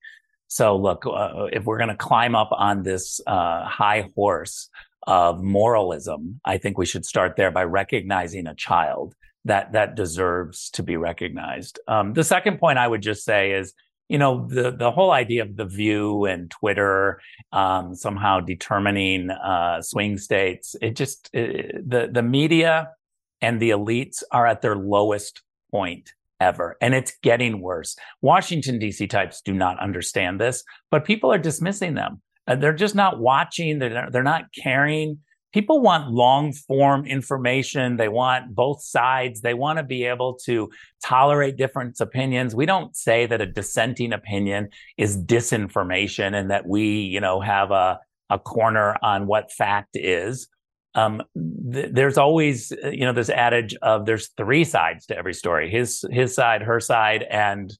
So, look, uh, if we're going to climb up on this uh, high horse of moralism, I think we should start there by recognizing a child that that deserves to be recognized. Um, the second point I would just say is you know the the whole idea of the view and twitter um, somehow determining uh, swing states it just it, the the media and the elites are at their lowest point ever and it's getting worse. Washington dc types do not understand this but people are dismissing them. Uh, they're just not watching they're, they're not caring people want long form information. They want both sides. They want to be able to tolerate different opinions. We don't say that a dissenting opinion is disinformation and that we, you know, have a, a corner on what fact is. Um, th- there's always, you know, this adage of there's three sides to every story: his his side, her side, and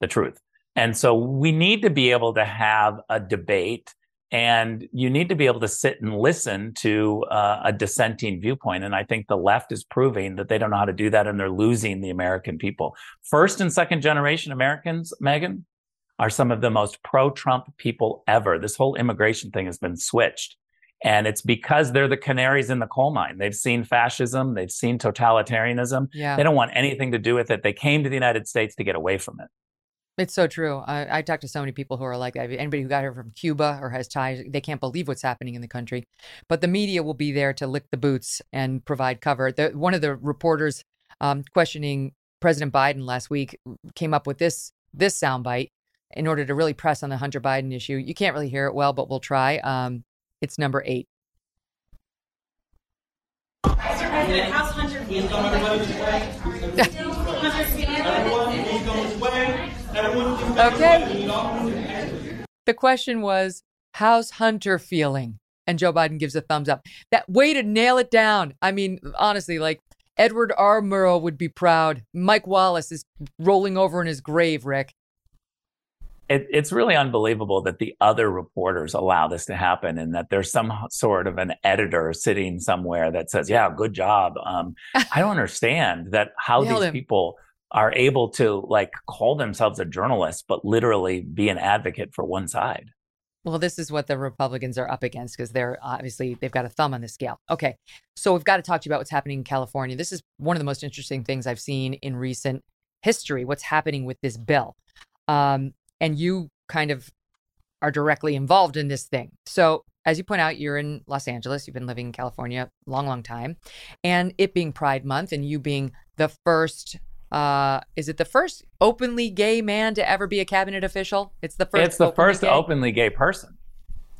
the truth. And so we need to be able to have a debate and you need to be able to sit and listen to uh, a dissenting viewpoint. And i think the left is proving that they don't know how to do that and they're losing the american people. First and second generation americans megyn are some of the most pro-trump people ever. This whole immigration thing has been switched. And it's because they're the canaries in the coal mine. They've seen fascism. They've seen totalitarianism. Yeah. they don't want anything to do with it. They came to the united states to get away from it it's so true. I, I talk to so many people who are like that. Anybody who got here from Cuba or has ties, they can't believe what's happening in the country. But the media will be there to lick the boots and provide cover. The, one of the reporters um, questioning President Biden last week came up with this this soundbite in order to really press on the Hunter Biden issue. You can't really hear it well, but we'll try. Um, it's number eight. Mr. President, how's Hunter Okay. The question was, how's Hunter feeling? And Joe Biden gives a thumbs up. That way to nail it down. I mean, honestly, like Edward R. Murrow would be proud. Mike Wallace is rolling over in his grave, Ric. It, it's really unbelievable that the other reporters allow this to happen and that there's some sort of an editor sitting somewhere that says, yeah, good job. Um, I don't understand that how these him. people are able to like call themselves a journalist, but literally be an advocate for one side. Well, this is what the Republicans are up against because they're obviously they've got a thumb on the scale. Okay, so we've got to talk to you about what's happening in California. This is one of the most interesting things I've seen in recent history. What's happening with this bill? Um, and you kind of are directly involved in this thing. So, as you point out, you're in Los Angeles. You've been living in California a long, long time. And it being Pride Month and you being the first uh is it the first openly gay man to ever be a cabinet official? It's the first It's the openly first gay? openly gay person.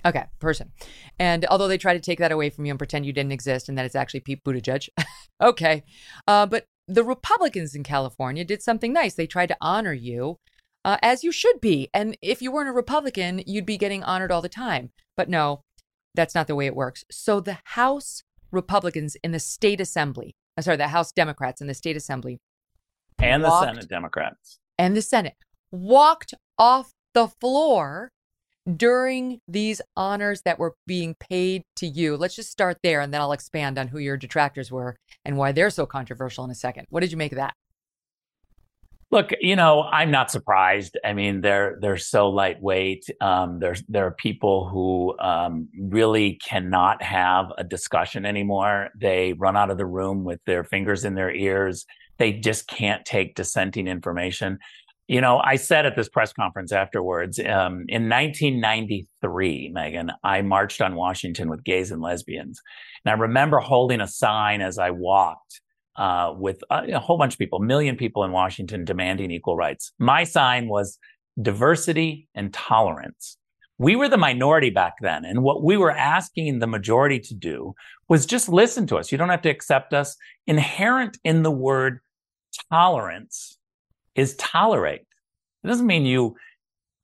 Okay, person. And although they try to take that away from you and pretend you didn't exist and that it's actually Pete Buttigieg, okay. Uh, but the Republicans in California did something nice. They tried to honor you uh, as you should be. And if you weren't a Republican, you'd be getting honored all the time. But no, that's not the way it works. So the House Republicans in the state assembly, uh, sorry, the House Democrats in the state assembly And the Senate Democrats. and the Senate walked off the floor during these honors that were being paid to you. Let's just start there and then I'll expand on who your detractors were and why they're so controversial in a second. What did you make of that? Look, you know, I'm not surprised. I mean, they're they're so lightweight. Um, there's there are people who um, really cannot have a discussion anymore. They run out of the room with their fingers in their ears. They just can't take dissenting information. You know, I said at this press conference afterwards, um, in 1993, Megyn, I marched on Washington with gays and lesbians, and I remember holding a sign as I walked uh, with a, a whole bunch of people, a million people in Washington demanding equal rights. My sign was diversity and tolerance. We were the minority back then. And what we were asking the majority to do was just listen to us. You don't have to accept us. Inherent in the word tolerance is tolerate. It doesn't mean you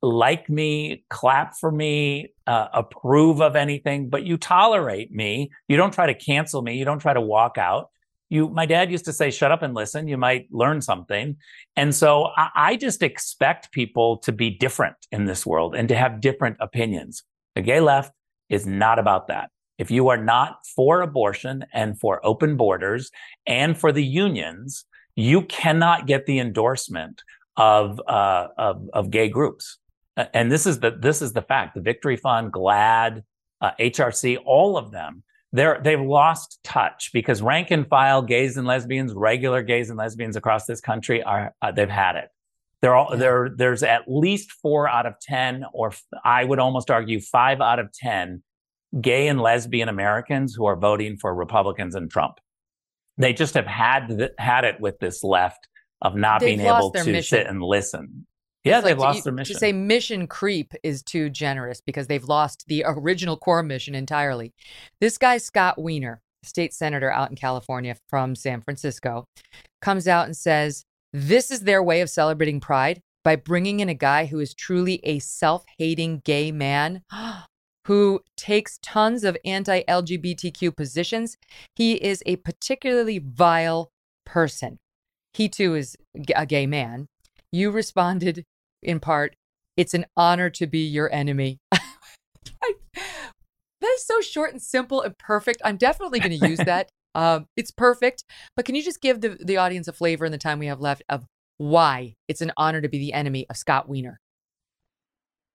like me, clap for me, uh, approve of anything, but you tolerate me. You don't try to cancel me. You don't try to walk out you my dad used to say shut up and listen you might learn something and so I, I, just expect people to be different in this world and to have different opinions the gay left is not about that if you are not for abortion and for open borders and for the unions you cannot get the endorsement of uh, of, of gay groups and this is the this is the fact the victory fund GLAAD uh, hrc all of them they're they've lost touch because rank and file gays and lesbians, regular gays and lesbians across this country are uh, they've had it. They're all there. There's at least four out of ten, or I would almost argue five out of ten, gay and lesbian Americans who are voting for Republicans and Trump. They just have had th- had it with this left of not They've being able to mission. sit and listen. Yeah, It's they've like to- lost their mission. To say mission creep is too generous because they've lost the original core mission entirely. This guy, Scott Wiener, state senator out in California from San Francisco, comes out and says, This is their way of celebrating pride by bringing in a guy who is truly a self hating gay man. Who takes tons of anti LGBTQ positions. He is a particularly vile person. He too is a gay man. You responded in part, it's an honor to be your enemy. I- that is so short and simple and perfect. I'm definitely going to use that. Um, it's perfect. But can you just give the, the audience a flavor in the time we have left of why it's an honor to be the enemy of Scott Wiener?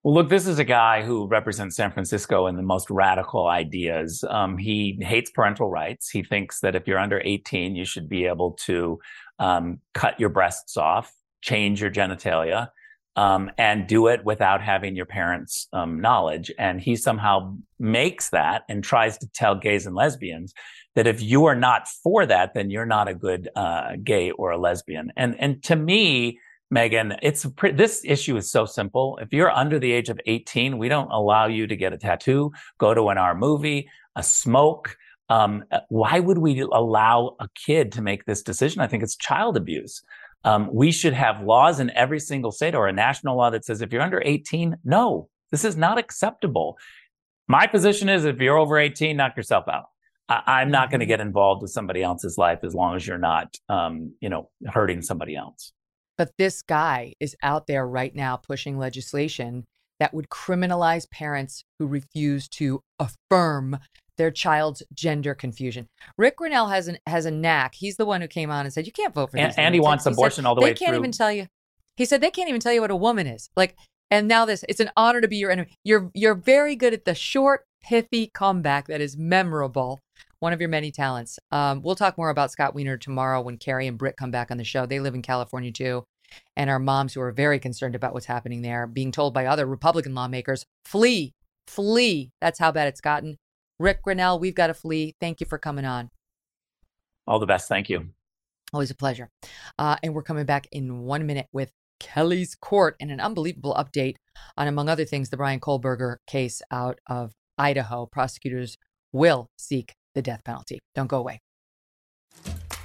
Well, look, this is a guy who represents San Francisco in the most radical ideas. Um, he hates parental rights. He thinks that if you're under 18, you should be able to um, cut your breasts off, change your genitalia, um, and do it without having your parents' um, knowledge. And he somehow makes that and tries to tell gays and lesbians that if you are not for that, then you're not a good uh, gay or a lesbian. And and to me, Megyn, it's pre- this issue is so simple. If you're under the age of 18, we don't allow you to get a tattoo, go to an R movie, a smoke. Um, why would we allow a kid to make this decision? I think it's child abuse. Um, we should have laws in every single state or a national law that says if you're under 18, no, this is not acceptable. My position is if you're over 18, knock yourself out. I- I'm not going to get involved with somebody else's life as long as you're not, um, you know, hurting somebody else. But this guy is out there right now pushing legislation that would criminalize parents who refuse to affirm their child's gender confusion. Ric Grenell has an has a knack. He's the one who came on and said you can't vote for And- and he wants said, abortion all the way. Through. They can't through. even tell you. He said they can't even tell you what a woman is. Like, and now this it's an honor to be your enemy. You're you're very good at the short, pithy comeback that is memorable. One of your many talents. Um, we'll talk more about Scott Wiener tomorrow when Carrie and Britt come back on the show. They live in California too. And our moms who are very concerned about what's happening there, being told by other Republican lawmakers, flee, flee. That's how bad it's gotten. Ric Grenell, we've got to flee. Thank you for coming on. All the best. Thank you. Always a pleasure. Uh, and we're coming back in one minute with Kelly's Court and an unbelievable update on, among other things, the Bryan Kohberger case out of Idaho. Prosecutors will seek the death penalty. Don't go away.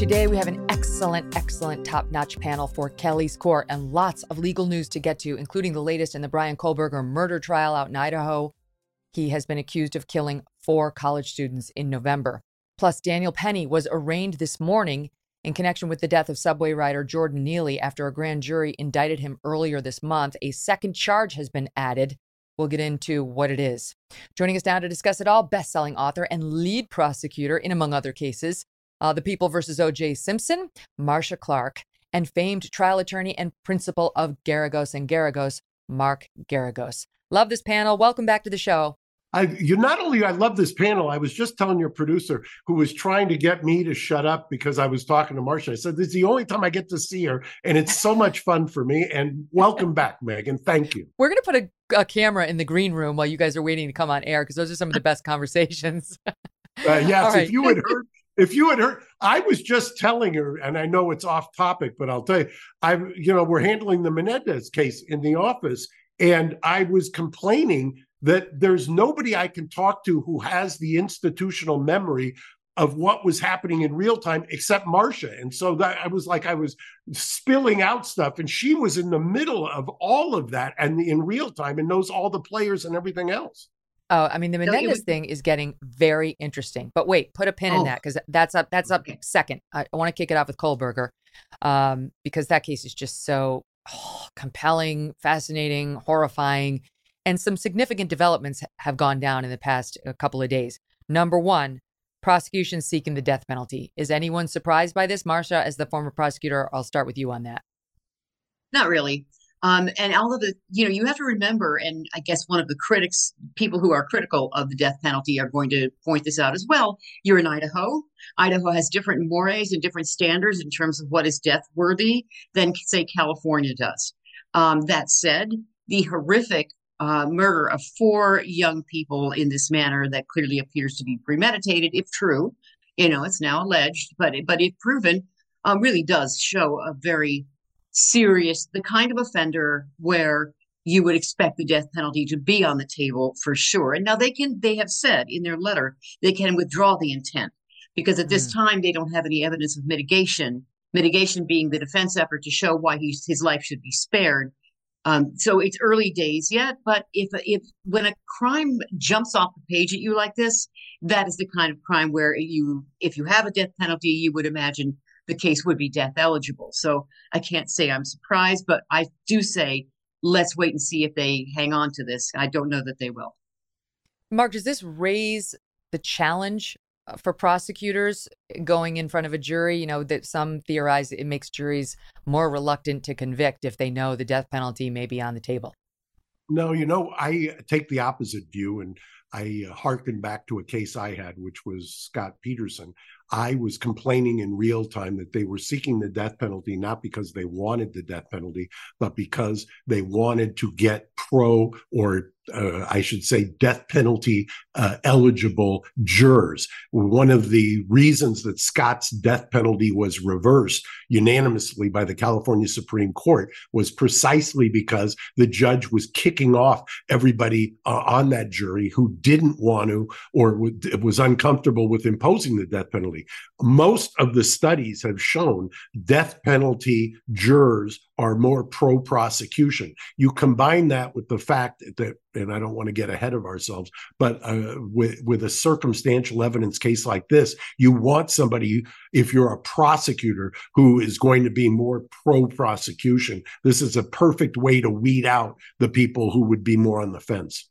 Today, we have an excellent, excellent top notch panel for Kelly's Court and lots of legal news to get to, including the latest in the Bryan Kohberger murder trial out in Idaho. He has been accused of killing four college students in November. Plus, Daniel Penny was arraigned this morning in connection with the death of subway rider Jordan Neely after a grand jury indicted him earlier this month. A second charge has been added. We'll get into what it is. Joining us now to discuss it all, best-selling author and lead prosecutor in, among other cases, uh, The People versus O.J. Simpson, Marcia Clark, and famed trial attorney and principal of Geragos and Geragos, Mark Geragos. Love this panel. Welcome back to the show. I, you not only I love this panel. I was just telling your producer who was trying to get me to shut up because I was talking to Marcia. I said this is the only time I get to see her, and it's so much fun for me. And welcome back, Megyn. Thank you. We're gonna put a, a camera in the green room while you guys are waiting to come on air because those are some of the best conversations. uh, yes, right. if you had heard if you had heard, I was just telling her, and I know it's off topic, but I'll tell you, I, you know, we're handling the Menendez case in the office, and I was complaining that there's nobody I can talk to who has the institutional memory of what was happening in real time except Marcia. And so that I was like I was spilling out stuff and she was in the middle of all of that and in real time and knows all the players and everything else. Oh, I mean, the Menendez was, thing is getting very interesting. But wait, put a pin oh, in that because that's up. That's up okay. second. I, I want to kick it off with Kohberger um, because that case is just so oh, compelling, fascinating, horrifying, and some significant developments have gone down in the past uh, couple of days. Number one, prosecution seeking the death penalty. Is anyone surprised by this, Marcia? As the former prosecutor, I'll start with you on that. Not really. Um, and all of the, you know, you have to remember, and I guess one of the critics, people who are critical of the death penalty, are going to point this out as well. You're in Idaho. Idaho has different mores and different standards in terms of what is death worthy than, say, California does. Um, that said, the horrific uh, murder of four young people in this manner that clearly appears to be premeditated, if true, you know, it's now alleged, but but if proven, um, really does show a very serious, the kind of offender where you would expect the death penalty to be on the table for sure. And now they can, they have said in their letter, they can withdraw the intent because at this mm. time they don't have any evidence of mitigation. Mitigation being the defense effort to show why he's, his life should be spared. Um, so it's early days yet, but if if when a crime jumps off the page at you like this, that is the kind of crime where you, if you have a death penalty, you would imagine the case would be death eligible. So I can't say I'm surprised, but I do say let's wait and see if they hang on to this. I don't know that they will. Mark, does this raise the challenge uh, for prosecutors going in front of a jury? You know, that some theorize it makes juries more reluctant to convict if they know the death penalty may be on the table. No, you know, I take the opposite view and I uh, hearken back to a case I had, which was Scott Peterson. I was complaining in real time that they were seeking the death penalty, not because they wanted the death penalty, but because they wanted to get pro or uh, I should say, death penalty uh, eligible jurors. One of the reasons that Scott's death penalty was reversed unanimously by the California Supreme Court was precisely because the judge was kicking off everybody uh, on that jury who didn't want to or w- was uncomfortable with imposing the death penalty. Most of the studies have shown death penalty jurors are more pro prosecution. You combine that with the fact that, and I don't want to get ahead of ourselves, but uh, with, with a circumstantial evidence case like this, you want somebody, if you're a prosecutor, who is going to be more pro prosecution. This is a perfect way to weed out the people who would be more on the fence.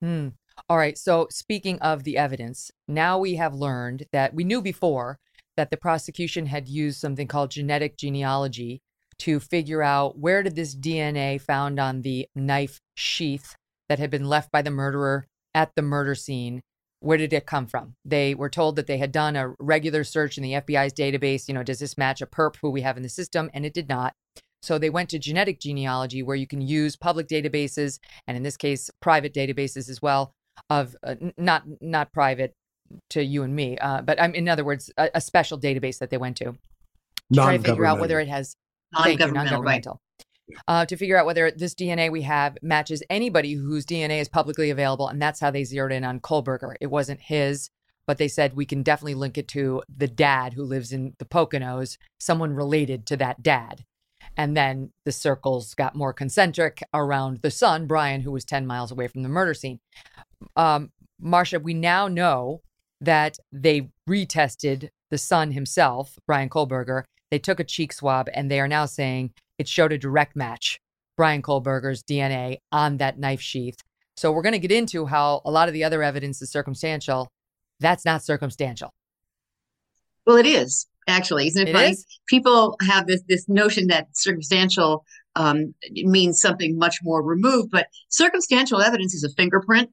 Hmm. All right. So, speaking of the evidence, now we have learned that we knew before that the prosecution had used something called genetic genealogy to figure out where did this DNA found on the knife sheath that had been left by the murderer at the murder scene where did it come from? They were told that they had done a regular search in the fbi's database you know does this match a perp who we have in the system? And it did not. So they went to genetic genealogy where you can use public databases and in this case private databases as well of uh, not not private to you and me, uh, but I'm in other words a, a, special database that they went to to try to figure out whether it has non-governmental. Right. Uh, to figure out whether this DNA we have matches anybody whose DNA is publicly available, and that's how they zeroed in on Kohberger. It wasn't his, but they said we can definitely link it to the dad who lives in the Poconos, someone related to that dad. And then the circles got more concentric around the son, Bryan, who was 10 miles away from the murder scene. Um, Marcia, we now know that they retested the son himself, Bryan Kohberger. They took a cheek swab and they are now saying it showed a direct match, Bryan Kohberger's DNA on that knife sheath. So we're going to get into how a lot of the other evidence is circumstantial. That's not circumstantial. Well, it is actually, isn't it, it funny? Is? People have this this notion that circumstantial um, means something much more removed, but circumstantial evidence is a fingerprint.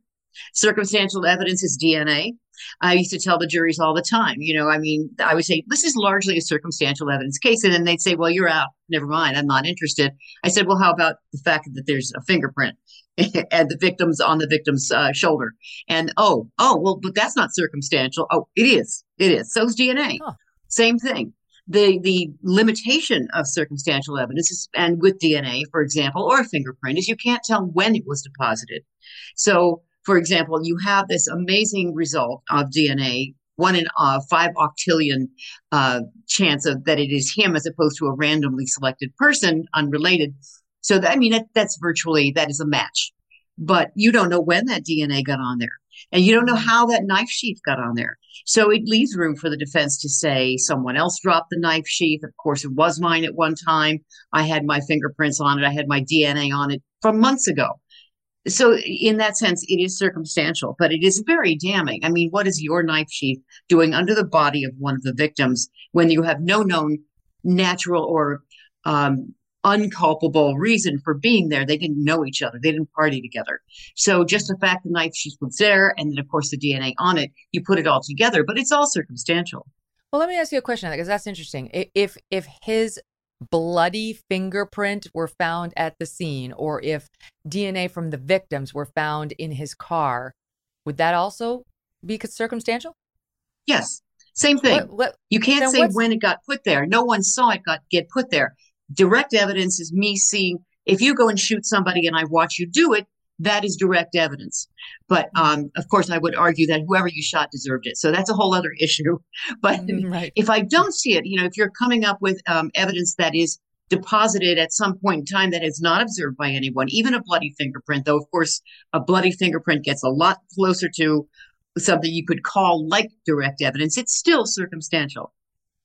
Circumstantial evidence is DNA. I used to tell the juries all the time, you know, I mean, I would say, this is largely a circumstantial evidence case. And then they'd say, well, you're out. Never mind. I'm not interested. I said, well, how about the fact that there's a fingerprint and the victim's on the victim's uh, shoulder? And oh, oh, well, but that's not circumstantial. Oh, it is. It is. So's DNA. Huh. Same thing. The, the limitation of circumstantial evidence is, and with DNA, for example, or a fingerprint, is you can't tell when it was deposited. So for example, you have this amazing result of DNA, one in uh, five octillion uh, chance of that it is him as opposed to a randomly selected person, unrelated. So that, I mean, that, that's virtually that is a match, but you don't know when that DNA got on there, and you don't know how that knife sheath got on there. So it leaves room for the defense to say someone else dropped the knife sheath. Of course, it was mine at one time. I had my fingerprints on it. I had my DNA on it from months ago. So, in that sense, it is circumstantial, but it is very damning. I mean, what is your knife sheath doing under the body of one of the victims when you have no known natural or um, unculpable reason for being there? They didn't know each other, they didn't party together. So, just the fact the knife sheath was there, and then, of course, the DNA on it, you put it all together, but it's all circumstantial. Well, let me ask you a question because that's interesting. If if his bloody fingerprint were found at the scene or if DNA from the victims were found in his car, would that also be circumstantial? Yes. Same thing. What, what, you can't say when it got put there. No one saw it got get put there. Direct evidence is me seeing if you go and shoot somebody and I watch you do it, that is direct evidence. But um, of course, I would argue that whoever you shot deserved it. So that's a whole other issue. But mm-hmm, right. if I don't see it, you know, if you're coming up with um, evidence that is deposited at some point in time that is not observed by anyone, even a bloody fingerprint, though, of course, a bloody fingerprint gets a lot closer to something you could call like direct evidence, it's still circumstantial.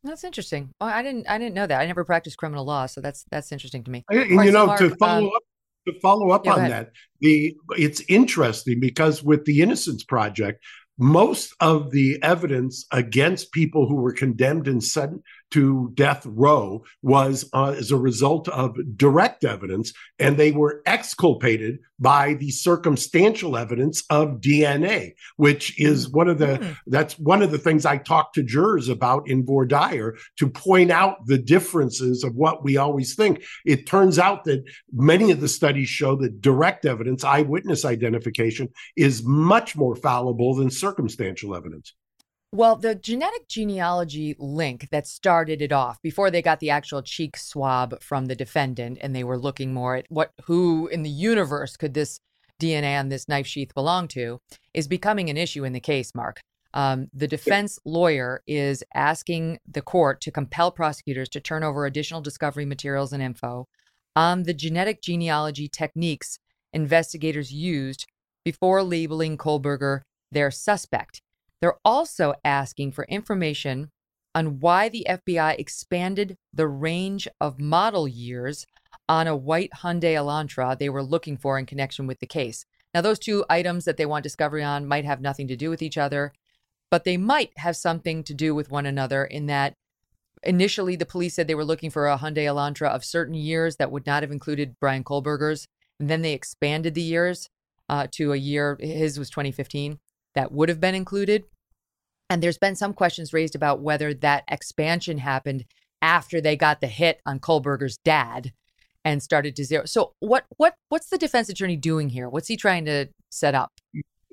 That's interesting. Oh, I didn't. I didn't know that. I never practiced criminal law, so that's that's interesting to me. And, you know, Mark, to follow um, up to follow up yeah, on that, the it's interesting because with the Innocence Project, most of the evidence against people who were condemned and sent to death row was uh, as a result of direct evidence, and they were exculpated by the circumstantial evidence of DNA, which is one of the mm. that's one of the things I talk to jurors about in voir dire to point out the differences of what we always think. It turns out that many of the studies show that direct evidence, eyewitness identification, is much more fallible than circumstantial evidence. Well, the genetic genealogy link that started it off before they got the actual cheek swab from the defendant and they were looking more at what who in the universe could this DNA on this knife sheath belong to is becoming an issue in the case, Mark. Um, the defense lawyer is asking the court to compel prosecutors to turn over additional discovery materials and info on the genetic genealogy techniques investigators used before labeling Kohberger their suspect. They're also asking for information on why the FBI expanded the range of model years on a white Hyundai Elantra they were looking for in connection with the case. Now, those two items that they want discovery on might have nothing to do with each other, but they might have something to do with one another in that initially the police said they were looking for a Hyundai Elantra of certain years that would not have included Bryan Kohberger's. And then they expanded the years uh, to a year, his was 2015, that would have been included. And there's been some questions raised about whether that expansion happened after they got the hit on Kohberger's dad and started to zero. So what what what's the defense attorney doing here? What's he trying to set up?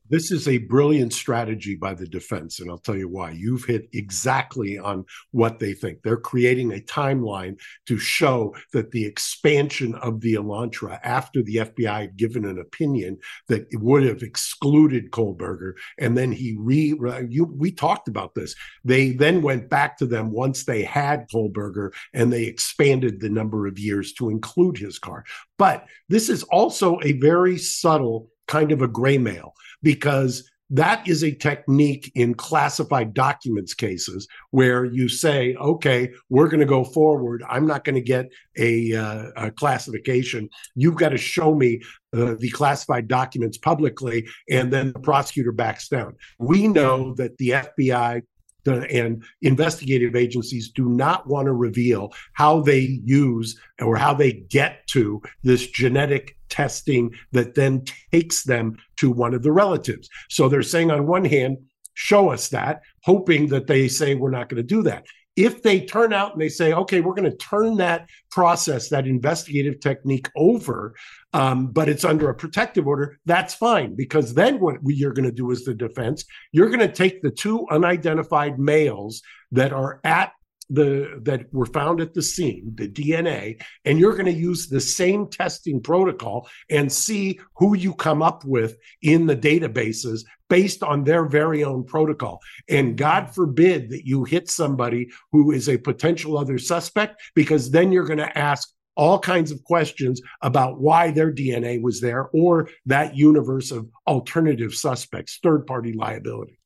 This is a brilliant strategy by the defense, and I'll tell you why. You've hit exactly on what they think. They're creating a timeline to show that the expansion of the Elantra after the FBI had given an opinion that would have excluded Kohberger, and then he re you we talked about this. They then went back to them once they had Kohberger and they expanded the number of years to include his car. But this is also a very subtle kind of a gray mail because that is a technique in classified documents cases where you say, okay, we're going to go forward. I'm not going to get a, uh, a, classification. You've got to show me uh, the classified documents publicly, and then the prosecutor backs down. We know that the FBI and investigative agencies do not want to reveal how they use or how they get to this genetic testing that then takes them to one of the relatives. So they're saying, on one hand, show us that, hoping that they say we're not going to do that. If they turn out and they say, okay, we're going to turn that process, that investigative technique over, um, but it's under a protective order, that's fine. Because then what you're going to do as the defense, you're going to take the two unidentified males that are at the that were found at the scene, the DNA, and you're going to use the same testing protocol and see who you come up with in the databases based on their very own protocol. And God forbid that you hit somebody who is a potential other suspect, because then you're going to ask all kinds of questions about why their DNA was there or that universe of alternative suspects, third party liability.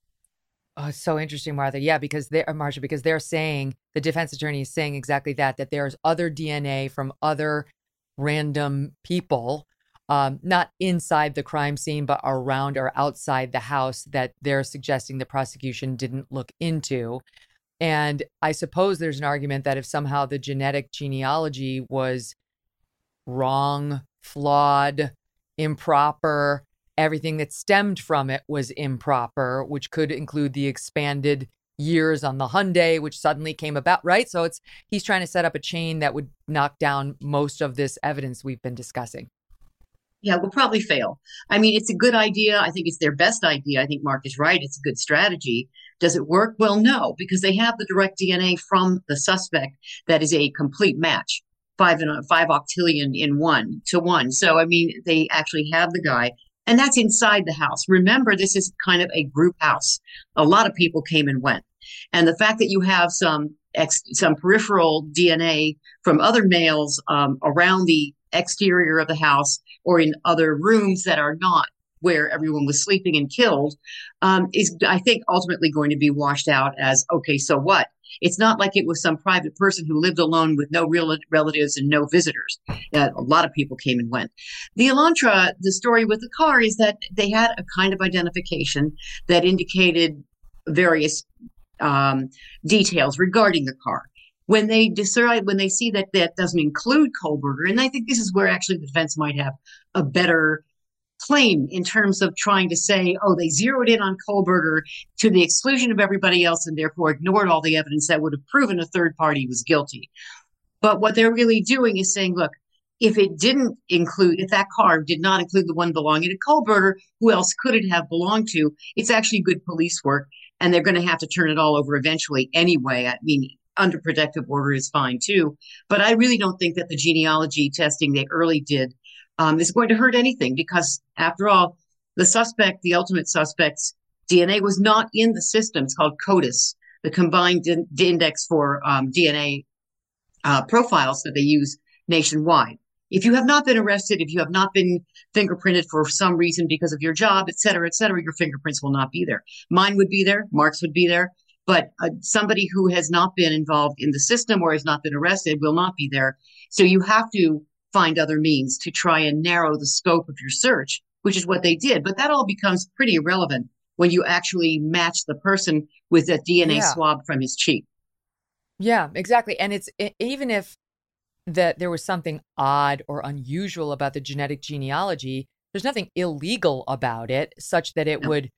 Oh, it's so interesting, Martha. Yeah, because they're uh, Marcia, because they're saying the defense attorney is saying exactly that that there's other DNA from other random people, um, not inside the crime scene, but around or outside the house that they're suggesting the prosecution didn't look into. And I suppose there's an argument that if somehow the genetic genealogy was wrong, flawed, improper, everything that stemmed from it was improper, which could include the expanded years on the Hyundai, which suddenly came about, right? So it's he's trying to set up a chain that would knock down most of this evidence we've been discussing. Yeah, will probably fail. I mean, it's a good idea. I think it's their best idea. I think Mark is right. It's a good strategy. Does it work? Well, no, because they have the direct DNA from the suspect that is a complete match, five and five octillion in one to one. So, I mean, they actually have the guy. And that's inside the house. Remember, this is kind of a group house. A lot of people came and went. And the fact that you have some ex, some peripheral DNA from other males um, around the exterior of the house or in other rooms that are not where everyone was sleeping and killed um, is, I think, ultimately going to be washed out as okay, so what? It's not like it was some private person who lived alone with no real relatives and no visitors. Uh, a lot of people came and went. The Elantra, the story with the car is that they had a kind of identification that indicated various um, details regarding the car. When they decide, when they see that that doesn't include Kohberger, and I think this is where actually the defense might have a better claim in terms of trying to say, oh, they zeroed in on Kohberger to the exclusion of everybody else and therefore ignored all the evidence that would have proven a third party was guilty. But what they're really doing is saying, look, if it didn't include, if that car did not include the one belonging to Kohberger, who else could it have belonged to? It's actually good police work, and they're going to have to turn it all over eventually anyway. I mean, under protective order is fine too. But I really don't think that the genealogy testing they early did um, is going to hurt anything because, after all, the suspect, the ultimate suspect's DNA was not in the system. It's called CODIS, the combined index for um, DNA uh, profiles that they use nationwide. If you have not been arrested, if you have not been fingerprinted for some reason because of your job, et cetera, et cetera, your fingerprints will not be there. Mine would be there, Mark's would be there, but uh, somebody who has not been involved in the system or has not been arrested will not be there. So you have to find other means to try and narrow the scope of your search, which is what they did. But that all becomes pretty irrelevant when you actually match the person with a DNA Yeah. swab from his cheek. Yeah, exactly. And it's even if that there was something odd or unusual about the genetic genealogy, there's nothing illegal about it such that it would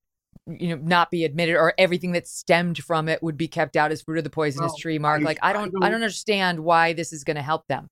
you know not be admitted or everything that stemmed from it would be kept out as fruit of the poisonous Well, tree mark I- like i I don't i don't- don't understand why this is going to help them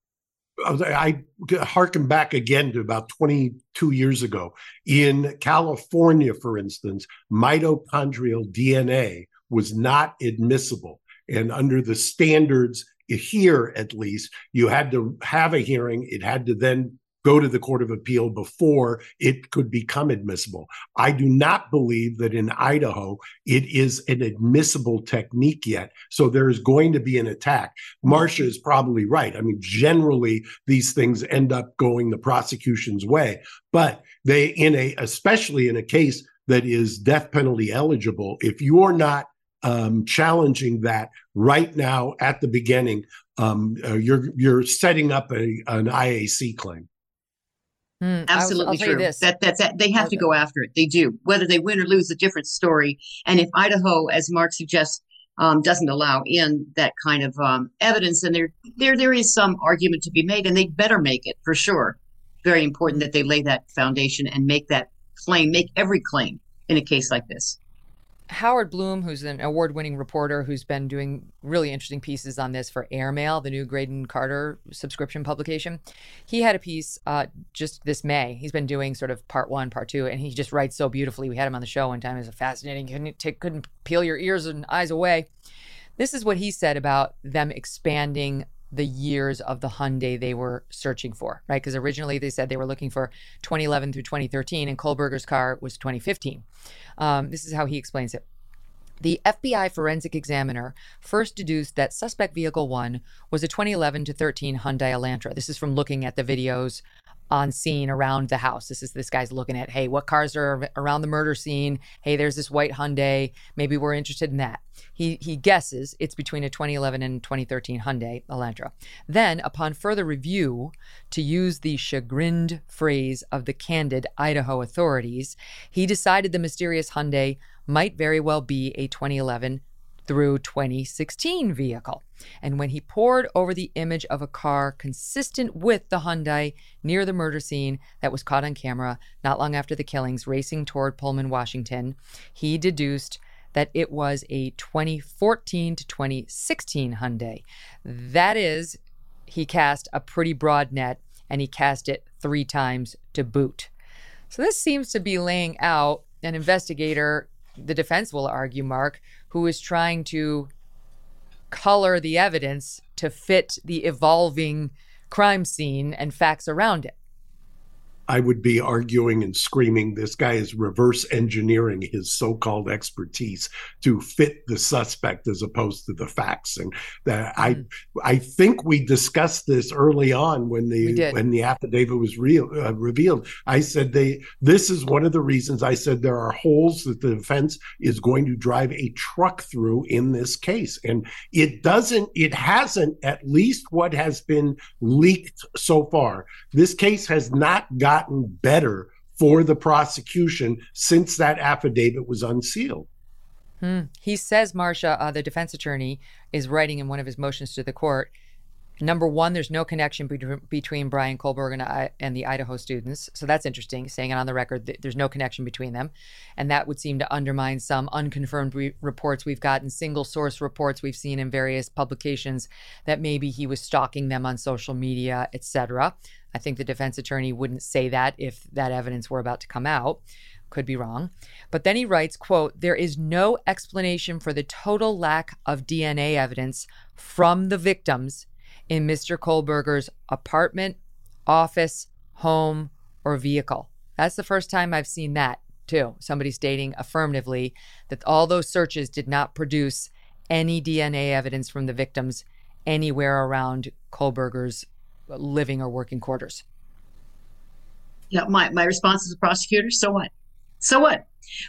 I harken back again to about 22 years ago. In California, for instance, mitochondrial DNA was not admissible. And under the standards here, at least, you had to have a hearing. It had to then go to the Court of Appeal before it could become admissible. I do not believe that in Idaho it is an admissible technique yet. So there is going to be an attack. Marcia is probably right. I mean, generally these things end up going the prosecution's way, but they in a especially in a case that is death penalty eligible, if you're not um, challenging that right now at the beginning, um, uh, you're you're setting up a, an IAC claim. Was- Absolutely I'll you true. That that's that, they have to go after it. They do. Whether they win or lose, a different story. And if Idaho, as Mark suggests, um, doesn't allow in that kind of um, evidence, then there there there is some argument to be made, and they better make it for sure. Very important that they lay that foundation and make that claim, make every claim in a case like this. Howard Blum, who's an award winning reporter who's been doing really interesting pieces on this for Airmail, the new Graydon Carter subscription publication, he had a piece uh, just this May. He's been doing sort of part one, part two, and he just writes so beautifully. We had him on the show one time. It was fascinating. Couldn't, couldn't peel your ears and eyes away. This is what he said about them expanding the years of the Hyundai they were searching for, right? Because originally they said they were looking for 2011 through 2013, and Kohberger's car was 2015. Um, this is how he explains it. The FBI forensic examiner first deduced that suspect vehicle one was a 2011 to 13 Hyundai Elantra. This is from looking at the videos on scene around the house. This is this guy's looking at, hey, what cars are around the murder scene? Hey, there's this white Hyundai. Maybe we're interested in that. He he guesses it's between a 2011 and 2013 Hyundai Elantra. Then, upon further review, to use the chagrined phrase of the candid Idaho authorities, he decided the mysterious Hyundai might very well be a 2011 through 2016 vehicle. And when he pored over the image of a car consistent with the Hyundai near the murder scene that was caught on camera not long after the killings racing toward Pullman, Washington, he deduced that it was a 2014 to 2016 Hyundai. That is, he cast a pretty broad net and he cast it three times to boot. So this seems to be laying out an investigator, the defense will argue, Mark, who is trying to color the evidence to fit the evolving crime scene and facts around it. I would be arguing and screaming this guy is reverse engineering his so-called expertise to fit the suspect as opposed to the facts. And that I I think we discussed this early on when the when the affidavit was real uh, revealed. I said they this is one of the reasons I said there are holes that the defense is going to drive a truck through in this case. And it doesn't it hasn't at least what has been leaked so far. This case has not gotten better for the prosecution since that affidavit was unsealed Hmm. He says, Marcia, uh, the defense attorney, is writing in one of his motions to the court. Number one, there's no connection between, between Bryan Kohberger and, I, and the Idaho students. So that's interesting, saying it on the record that there's no connection between them. And that would seem to undermine some unconfirmed re- reports we've gotten, single source reports we've seen in various publications that maybe he was stalking them on social media, etc. I think the defense attorney wouldn't say that if that evidence were about to come out could be wrong but then he writes quote there is no explanation for the total lack of dna evidence from the victims in mr kohberger's apartment office home or vehicle that's the first time i've seen that too somebody stating affirmatively that all those searches did not produce any dna evidence from the victims anywhere around kohberger's uh, living or working quarters. Yeah, my, my response as a prosecutor, so what? So what?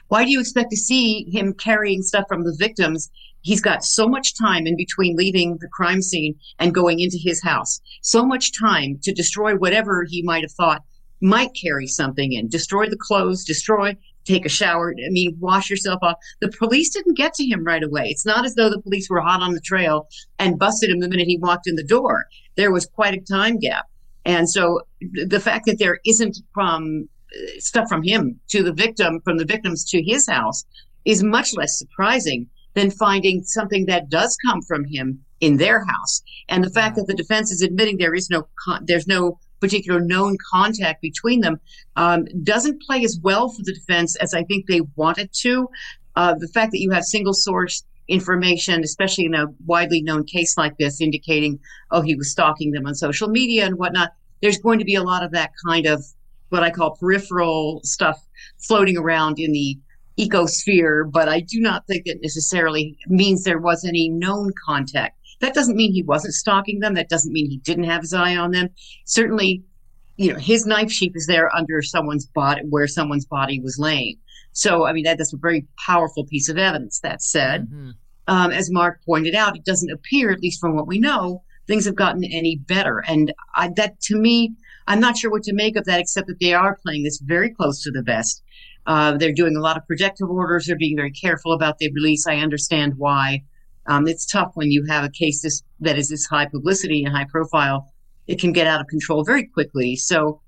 Why do you expect to see him carrying stuff from the victims? He's got so much time in between leaving the crime scene and going into his house. So much time to destroy whatever he might have thought might carry something in. Destroy the clothes, destroy, take a shower. I mean, wash yourself off. The police didn't get to him right away. It's not as though the police were hot on the trail and busted him the minute he walked in the door. There was quite a time gap. And so the fact that there isn't from stuff from him to the victim, from the victims to his house, is much less surprising than finding something that does come from him in their house. And the fact that the defense is admitting there is no, con- there's no particular known contact between them um, doesn't play as well for the defense as I think they wanted to. Uh, the fact that you have single source information, especially in a widely known case like this, indicating, oh, he was stalking them on social media and whatnot, there's going to be a lot of that kind of what I call peripheral stuff floating around in the ecosphere, but I do not think it necessarily means there was any known contact. That doesn't mean he wasn't stalking them. That doesn't mean he didn't have his eye on them. Certainly, you know, his knife sheath is there under someone's body where someone's body was laying. So, I mean, that, that's a very powerful piece of evidence. That said, mm-hmm. um, as Mark pointed out, it doesn't appear, at least from what we know, things have gotten any better. And I, that to me, I'm not sure what to make of that, except that they are playing this very close to the vest. Uh, they're doing a lot of protective orders. They're being very careful about the release. I understand why. Um, it's tough when you have a case this, that is this high publicity and high profile. It can get out of control very quickly. So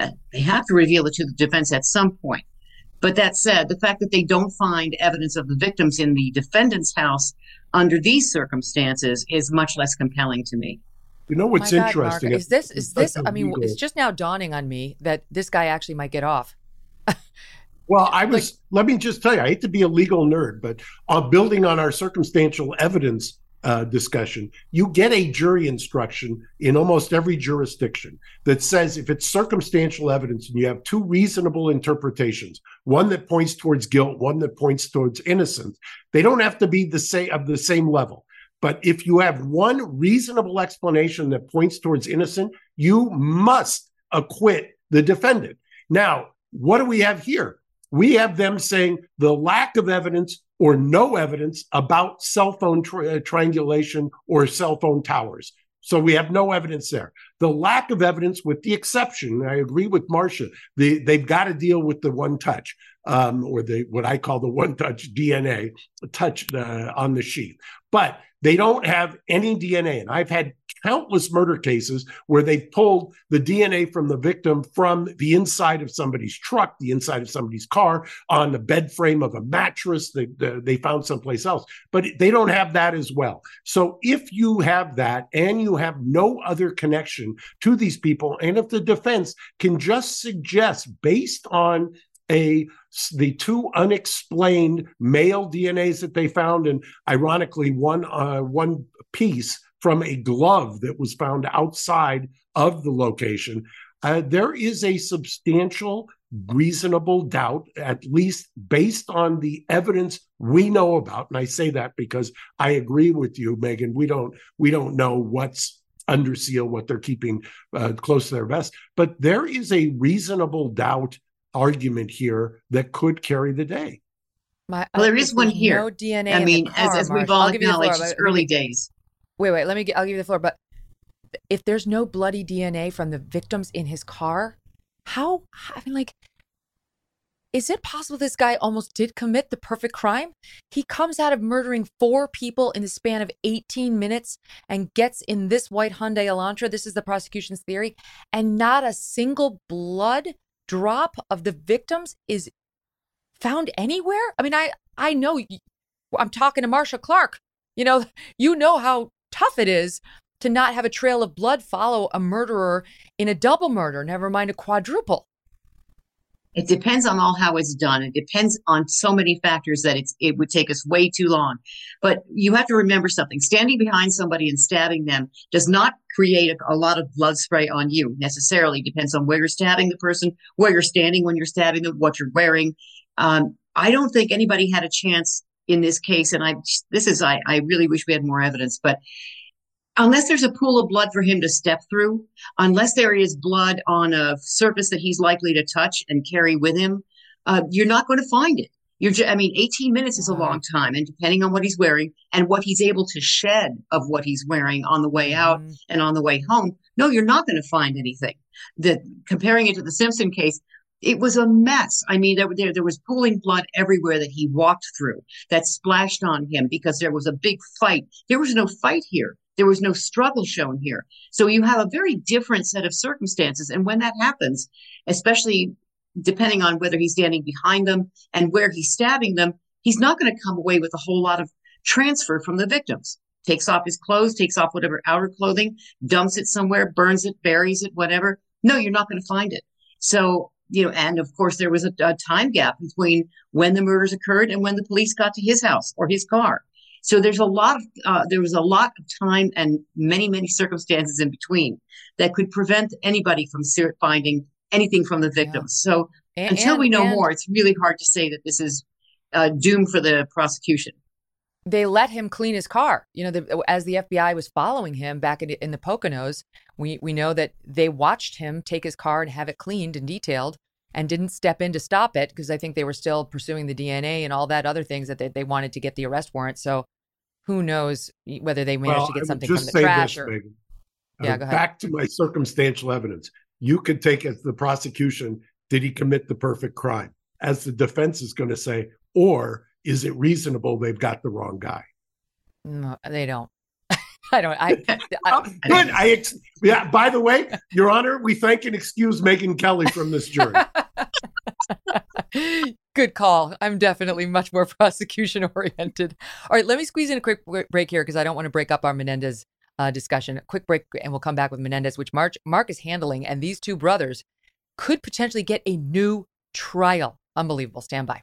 uh, they have to reveal it to the defense at some point. But that said, the fact that they don't find evidence of the victims in the defendant's house under these circumstances is much less compelling to me. You know what's God, interesting? Mark, is this is this? I mean, it's just now dawning on me that this guy actually might get off. well, I was. Like, let me just tell you, I hate to be a legal nerd, but uh, building on our circumstantial evidence uh, discussion, you get a jury instruction in almost every jurisdiction that says if it's circumstantial evidence and you have two reasonable interpretations, one that points towards guilt, one that points towards innocence, they don't have to be the same of the same level. But if you have one reasonable explanation that points towards innocent, you must acquit the defendant. Now, what do we have here? We have them saying the lack of evidence or no evidence about cell phone tri- uh, triangulation or cell phone towers. So we have no evidence there. The lack of evidence, with the exception, I agree with Marcia, the, they've got to deal with the one touch, um, or the what I call the one touch DNA touch uh, on the sheet. But they don't have any DNA. And I've had countless murder cases where they've pulled the DNA from the victim from the inside of somebody's truck, the inside of somebody's car, on the bed frame of a mattress that uh, they found someplace else. But they don't have that as well. So if you have that and you have no other connection to these people, and if the defense can just suggest based on a the two unexplained male DNAs that they found, and ironically, one uh, one piece from a glove that was found outside of the location. Uh, there is a substantial, reasonable doubt, at least based on the evidence we know about. And I say that because I agree with you, Megyn. We don't we don't know what's under seal, what they're keeping uh, close to their vest, but there is a reasonable doubt argument here that could carry the day. My, well, there is one here. No DNA. I mean, car, as, as we've all acknowledged, it's early days. Wait, wait. Let me. Get, I'll give you the floor. But if there's no bloody DNA from the victims in his car, how? I mean, like, is it possible this guy almost did commit the perfect crime? He comes out of murdering four people in the span of 18 minutes and gets in this white Hyundai Elantra. This is the prosecution's theory, and not a single blood drop of the victims is found anywhere? I mean, I I know I'm talking to Marcia Clark. You know, you know how tough it is to not have a trail of blood follow a murderer in a double murder, never mind a quadruple. It depends on all how it's done. It depends on so many factors that it's it would take us way too long. But you have to remember something. Standing behind somebody and stabbing them does not create a, a lot of blood spray on you necessarily. It depends on where you're stabbing the person, where you're standing when you're stabbing them, what you're wearing. Um, I don't think anybody had a chance in this case, and I this is I, I really wish we had more evidence, but unless there's a pool of blood for him to step through, unless there is blood on a surface that he's likely to touch and carry with him, uh, you're not going to find it. You're, ju- I mean, 18 minutes is a long time, and depending on what he's wearing and what he's able to shed of what he's wearing on the way out and on the way home, no, you're not going to find anything. That comparing it to the Simpson case, it was a mess. I mean, there, there there was pooling blood everywhere that he walked through that splashed on him because there was a big fight. There was no fight here. There was no struggle shown here. So you have a very different set of circumstances. And when that happens, especially depending on whether he's standing behind them and where he's stabbing them, he's not going to come away with a whole lot of transfer from the victims. Takes off his clothes, takes off whatever outer clothing, dumps it somewhere, burns it, buries it, whatever. No, you're not going to find it. So, you know, and of course, there was a, a time gap between when the murders occurred and when the police got to his house or his car. So there's a lot of uh, there was a lot of time and many many circumstances in between that could prevent anybody from finding anything from the victims. So And- until we know and- more, it's really hard to say that this is uh, doomed for the prosecution. they let him clean his car. You know, the, as the FBI was following him back in, in the Poconos, we we know that they watched him take his car and have it cleaned and detailed, and didn't step in to stop it because I think they were still pursuing the DNA and all that other things that they, they wanted to get the arrest warrant. So, who knows whether they managed Well, to get something just from the say trash or. Yeah, Uh, go ahead. Back to my circumstantial evidence. You could take as the prosecution, did he commit the perfect crime? As the defense is going to say, or is it reasonable they've got the wrong guy? No, they don't. I don't. I, I Good. I ex- yeah. By the way, Your Honor, we thank and excuse Megyn Kelly from this jury. Good call. I'm definitely much more prosecution oriented. All right, let me squeeze in a quick break here because I don't want to break up our Menendez uh, discussion. A quick break, and we'll come back with Menendez, which Mark, Mark is handling. And these two brothers could potentially get a new trial. Unbelievable. Stand by.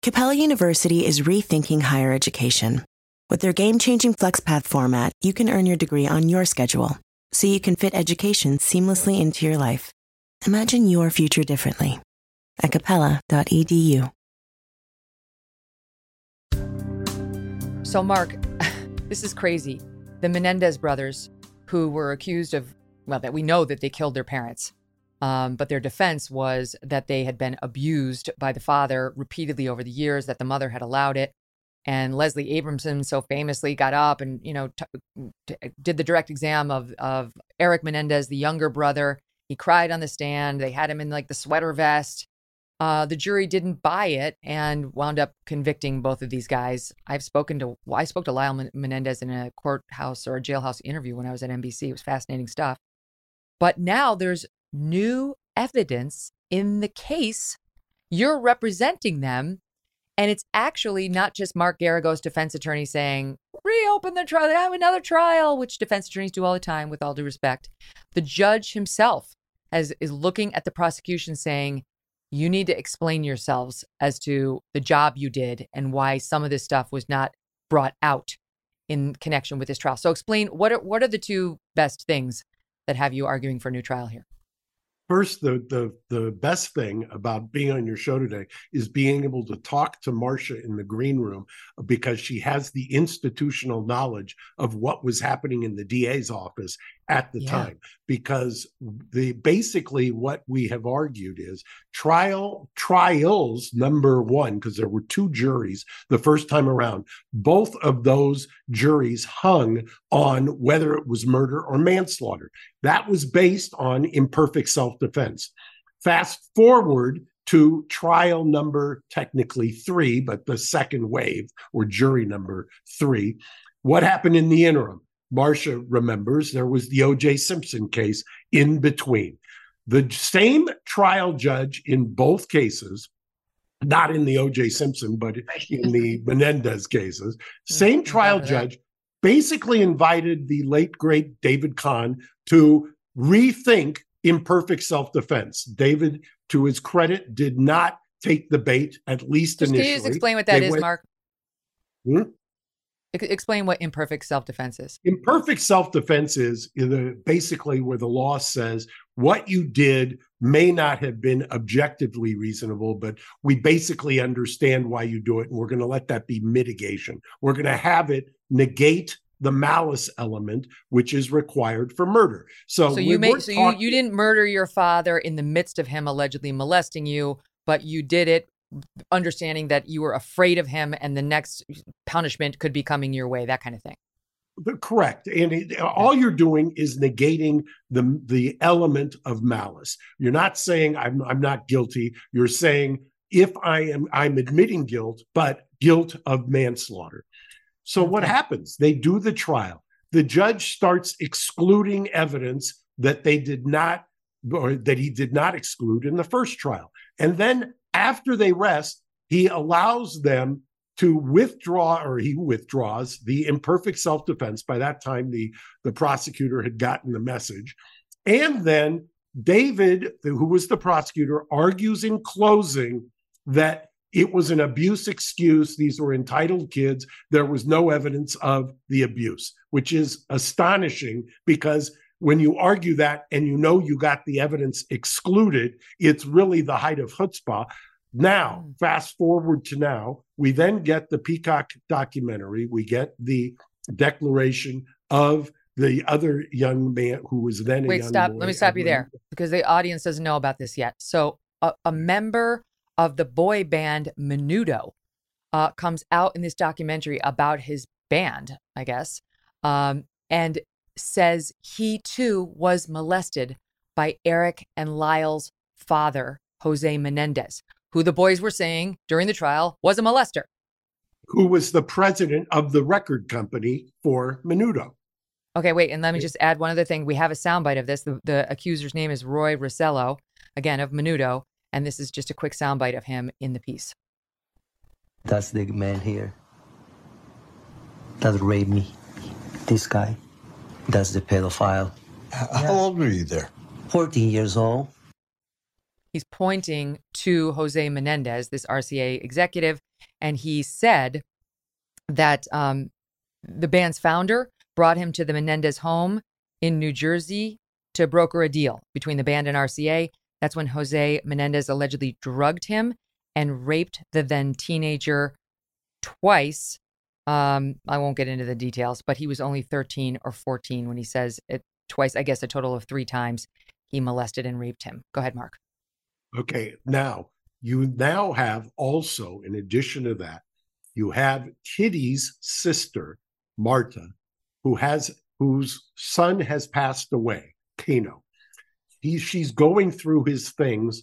Capella University is rethinking higher education. With their game changing FlexPath format, you can earn your degree on your schedule, so you can fit education seamlessly into your life. Imagine your future differently at capella.edu. So, Mark, this is crazy. The Menendez brothers, who were accused of, well, that we know that they killed their parents, um, but their defense was that they had been abused by the father repeatedly over the years, that the mother had allowed it. And Leslie Abramson so famously got up and, you know, t- t- did the direct exam of, of Eric Menendez, the younger brother. He cried on the stand. They had him in like the sweater vest. Uh, the jury didn't buy it and wound up convicting both of these guys. I've spoken to well, I spoke to Lyle Menendez in a courthouse or a jailhouse interview when I was at NBC. It was fascinating stuff. But now there's new evidence in the case. You're representing them, and it's actually not just Mark Geragos, defense attorney, saying reopen the trial, have another trial, which defense attorneys do all the time. With all due respect, the judge himself has is looking at the prosecution saying you need to explain yourselves as to the job you did and why some of this stuff was not brought out in connection with this trial. So explain what are what are the two best things that have you arguing for a new trial here? First, the the the best thing about being on your show today is being able to talk to Marcia in the green room uh, because she has the institutional knowledge of what was happening in the DA's office at the Yeah. time. Because the basically what we have argued is trial trials number one, because there were two juries the first time around, both of those juries hung on whether it was murder or manslaughter. That was based on imperfect self defense. Fast forward to trial number technically three, but the second wave or jury number three. What happened in the interim? Marcia remembers there was the O.J. Simpson case in between. The same trial judge in both cases, not in the O.J. Simpson, but in the Menendez cases, same trial judge basically invited the late great David Conn to rethink imperfect self-defense. David, to his credit, did not take the bait, at least Just, initially. can you just explain what that They is, went- Mark? Hmm? Ex- Explain what imperfect self-defense is. Imperfect self-defense is basically where the law says what you did may not have been objectively reasonable, but we basically understand why you do it, and we're going to let that be mitigation. We're going to have it negate the malice element, which is required for murder. So, So you made so talking- you you didn't murder your father in the midst of him allegedly molesting you, but you did it understanding that you were afraid of him and the next punishment could be coming your way, that kind of thing. Correct. And it, all you're doing is negating the the element of malice. You're not saying I'm I'm not guilty. You're saying if I am I'm admitting guilt, but guilt of manslaughter. So what happens? They do the trial. The judge starts excluding evidence that they did not or that he did not exclude in the first trial. And then after they rest, he allows them to withdraw or he withdraws the imperfect self-defense by that time the the prosecutor had gotten the message. And then david who was the prosecutor argues in closing that it was an abuse excuse. These were entitled kids. There was no evidence of the abuse which is astonishing because when you argue that and you know you got the evidence excluded it's really the height of chutzpah now, fast forward to now, we then get the Peacock documentary. We get the declaration of the other young man who was then a Wait, stop. Let me stop you there because the audience doesn't know about this yet. So, a, a member of the boy band Menudo uh, comes out in this documentary about his band, I guess, um, and says he too was molested by Eric and Lyle's father, Jose Menendez, who the boys were saying during the trial was a molester. Who was the president of the record company for Menudo? Okay, wait, and let me just add one other thing. We have a soundbite of this. The, the accuser's name is Roy Rosselló, again of Menudo, and this is just a quick soundbite of him in the piece. That's the man here that raped me. This guy. That's the pedophile. How old were you there? 14 years old. He's pointing to Jose Menendez, this RCA executive, and he said that um, the band's founder brought him to the Menendez home in New Jersey to broker a deal between the band and RCA. That's when Jose Menendez allegedly drugged him and raped the then teenager twice. Um, I won't get into the details, but he was only 13 or 14 when he says it twice, I guess a total of three times he molested and raped him. Go ahead, Mark. Okay, now you now have also, in addition to that, you have Kitty's sister, Marta, who has whose son has passed away, Cano. He, she's going through his things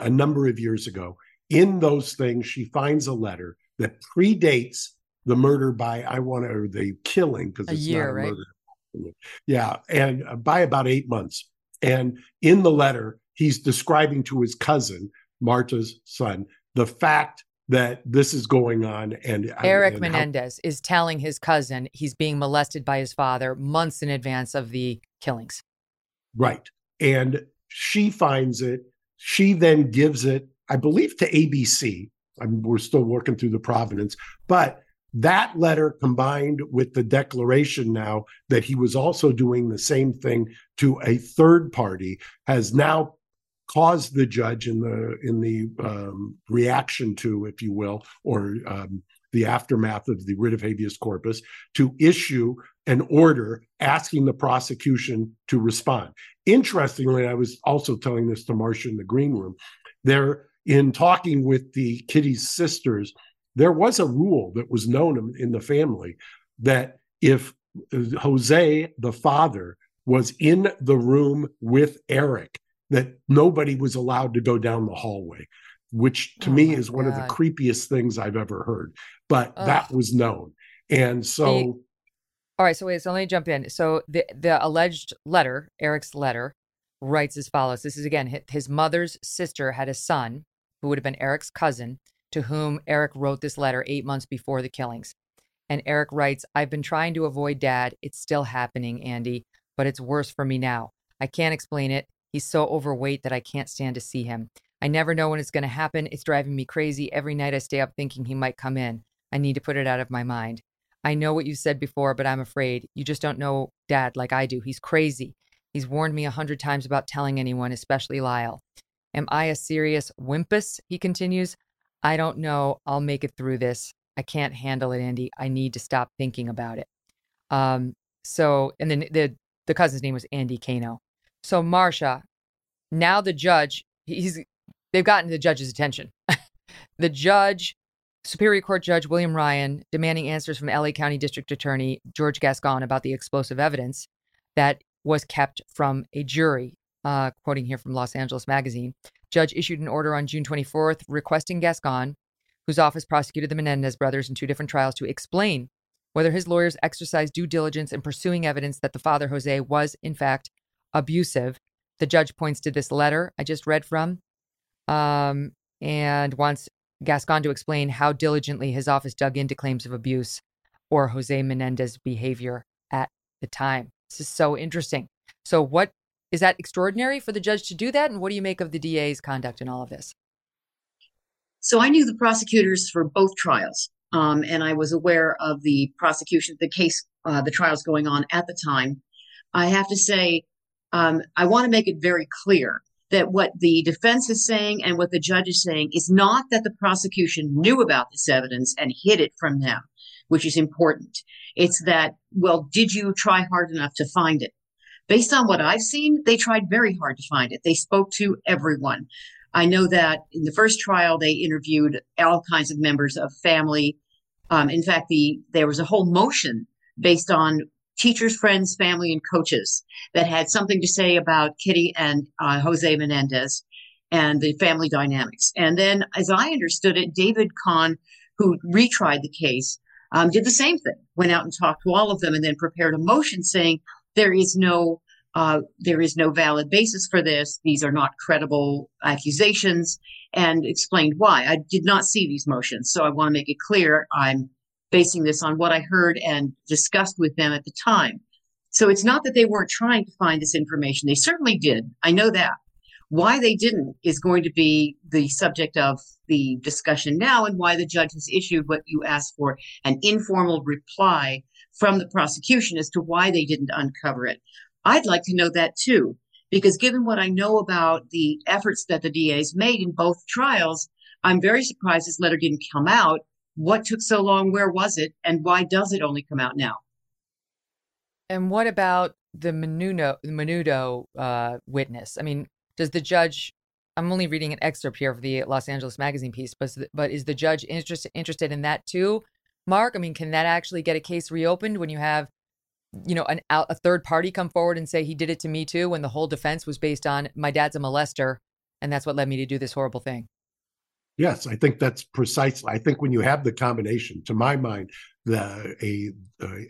a number of years ago. In those things, she finds a letter that predates the murder by I want to or the killing because A it's year, not a right? murder. Yeah, and uh, by about eight months. And in the letter, he's describing to his cousin, Marta's son, the fact that this is going on. And Eric and Menendez is telling his cousin he's being molested by his father months in advance of the killings. Right. And she finds it. She then gives it, I believe, to ABC. I mean, we're still working through the provenance, but that letter combined with the declaration now that he was also doing the same thing to a third party has now caused the judge in the in the um, reaction to, if you will, or um, the aftermath of the writ of habeas corpus to issue an order asking the prosecution to respond. Interestingly, I was also telling this to Marcia in the green room. There, in talking with the Kitty's sisters, there was a rule that was known in the family that if Jose, the father, was in the room with Eric, that nobody was allowed to go down the hallway, which to Oh me is one of the creepiest things I've ever heard. But Ugh. that was known. And so All right, so wait, so let me jump in. So the the alleged letter, Eric's letter, writes as follows. This is again his mother's sister had a son who would have been Eric's cousin to whom Eric wrote this letter 8 months before the killings. And Eric writes, I've been trying to avoid dad. It's still happening, Andy, but it's worse for me now. I can't explain it. He's so overweight that I can't stand to see him. I never know when it's going to happen. It's driving me crazy. Every night I stay up thinking he might come in. I need to put it out of my mind. I know what you said before, but I'm afraid. You just don't know dad like I do. He's crazy. He's warned me a hundred times about telling anyone, especially Lyle. Am I a serious wimpus? He continues. I don't know. I'll make it through this. I can't handle it, Andy. I need to stop thinking about it. Um, so, and then the the cousin's name was Andy Cano. So, Marcia, now the judge, he's they've gotten the judge's attention. the judge, Superior Court Judge William Ryan, demanding answers from LA County District Attorney George Gascon about the explosive evidence that was kept from a jury. Uh, quoting here from Los Angeles Magazine, judge issued an order on June 24th requesting Gascon, whose office prosecuted the Menendez brothers in two different trials, to explain whether his lawyers exercised due diligence in pursuing evidence that the father, Jose, was in fact abusive. The judge points to this letter I just read from um, and wants Gascon to explain how diligently his office dug into claims of abuse or Jose Menendez behavior at the time. This is so interesting. So, what is that extraordinary for the judge to do that? And what do you make of the DA's conduct in all of this? So, I knew the prosecutors for both trials, um, and I was aware of the prosecution, the case, uh, the trials going on at the time. I have to say, um, I want to make it very clear that what the defense is saying and what the judge is saying is not that the prosecution knew about this evidence and hid it from them, which is important. It's that, well, did you try hard enough to find it? Based on what I've seen, they tried very hard to find it. They spoke to everyone. I know that in the first trial, they interviewed all kinds of members of family. Um, in fact, the there was a whole motion based on teachers, friends, family, and coaches that had something to say about Kitty and uh, Jose Menendez and the family dynamics. And then, as I understood it, David Conn, who retried the case, um, did the same thing, went out and talked to all of them, and then prepared a motion saying there is no uh, there is no valid basis for this. These are not credible accusations, and explained why. I did not see these motions, so I want to make it clear I'm basing this on what I heard and discussed with them at the time. So it's not that they weren't trying to find this information. They certainly did. I know that. Why they didn't is going to be the subject of the discussion now and why the judge has issued what you asked for an informal reply from the prosecution as to why they didn't uncover it. I'd like to know that too, because given what I know about the efforts that the DA's made in both trials, I'm very surprised this letter didn't come out what took so long? Where was it? And why does it only come out now? And what about the Menudo, Menudo uh, witness? I mean, does the judge? I'm only reading an excerpt here of the Los Angeles Magazine piece, but but is the judge interested interested in that too, Mark? I mean, can that actually get a case reopened when you have, you know, an a third party come forward and say he did it to me too, when the whole defense was based on my dad's a molester, and that's what led me to do this horrible thing? Yes, I think that's precisely. I think when you have the combination, to my mind, the a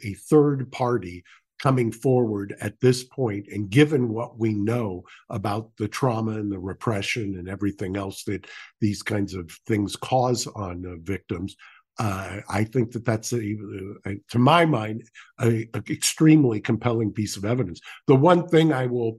a third party coming forward at this point and given what we know about the trauma and the repression and everything else that these kinds of things cause on uh, victims uh, i think that that's a, a, to my mind a, a, extremely compelling piece of evidence the one thing i will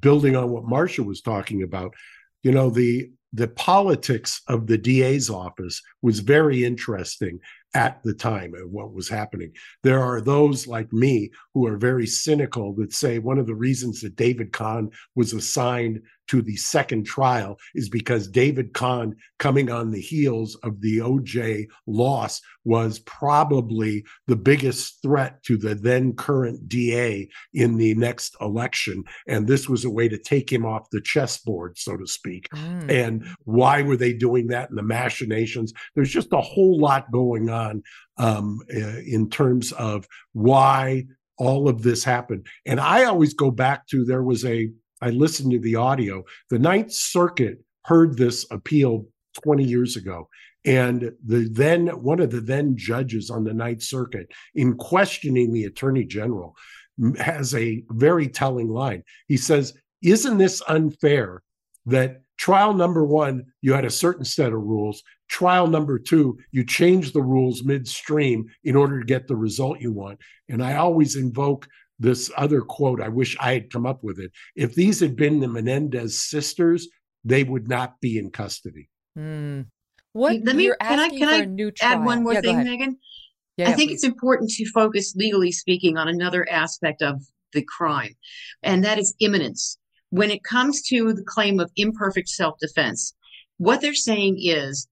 building on what marcia was talking about you know the the politics of the DA's office was very interesting at the time of what was happening. There are those like me who are very cynical that say one of the reasons that David Conn was assigned to the second trial is because David Conn, coming on the heels of the OJ loss, was probably the biggest threat to the then current DA in the next election. And this was a way to take him off the chessboard, so to speak. Mm. And why were they doing that and the machinations? There's just a whole lot going on um, in terms of why all of this happened. And I always go back to there was a I listened to the audio. The Ninth Circuit heard this appeal 20 years ago. And the then one of the then judges on the Ninth Circuit, in questioning the Attorney General, has a very telling line. He says, Isn't this unfair that trial number one, you had a certain set of rules. trial number two, you change the rules midstream in order to get the result you want. And I always invoke this other quote. I wish I had come up with it. If these had been the Menendez sisters, they would not be in custody. Hmm. What Let me can I can for I a new add one more Yeah, thing. Megyn? Yeah, I yeah, think please. it's important to focus, legally speaking, on another aspect of the crime, and that is imminence. When it comes to the claim of imperfect self defense, what they're saying is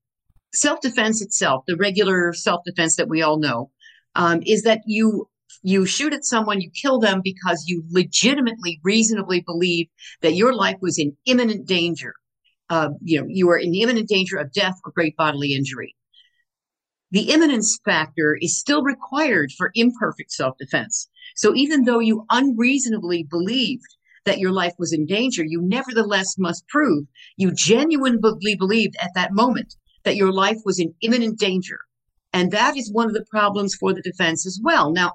self defense itself, the regular self defense that we all know, um, is that you you shoot at someone, you kill them because you legitimately, reasonably believe that your life was in imminent danger. Uh, you know, you are in imminent danger of death or great bodily injury. The imminence factor is still required for imperfect self defense. So even though you unreasonably believed that your life was in danger, you nevertheless must prove you genuinely believed at that moment that your life was in imminent danger. And that is one of the problems for the defense as well. Now,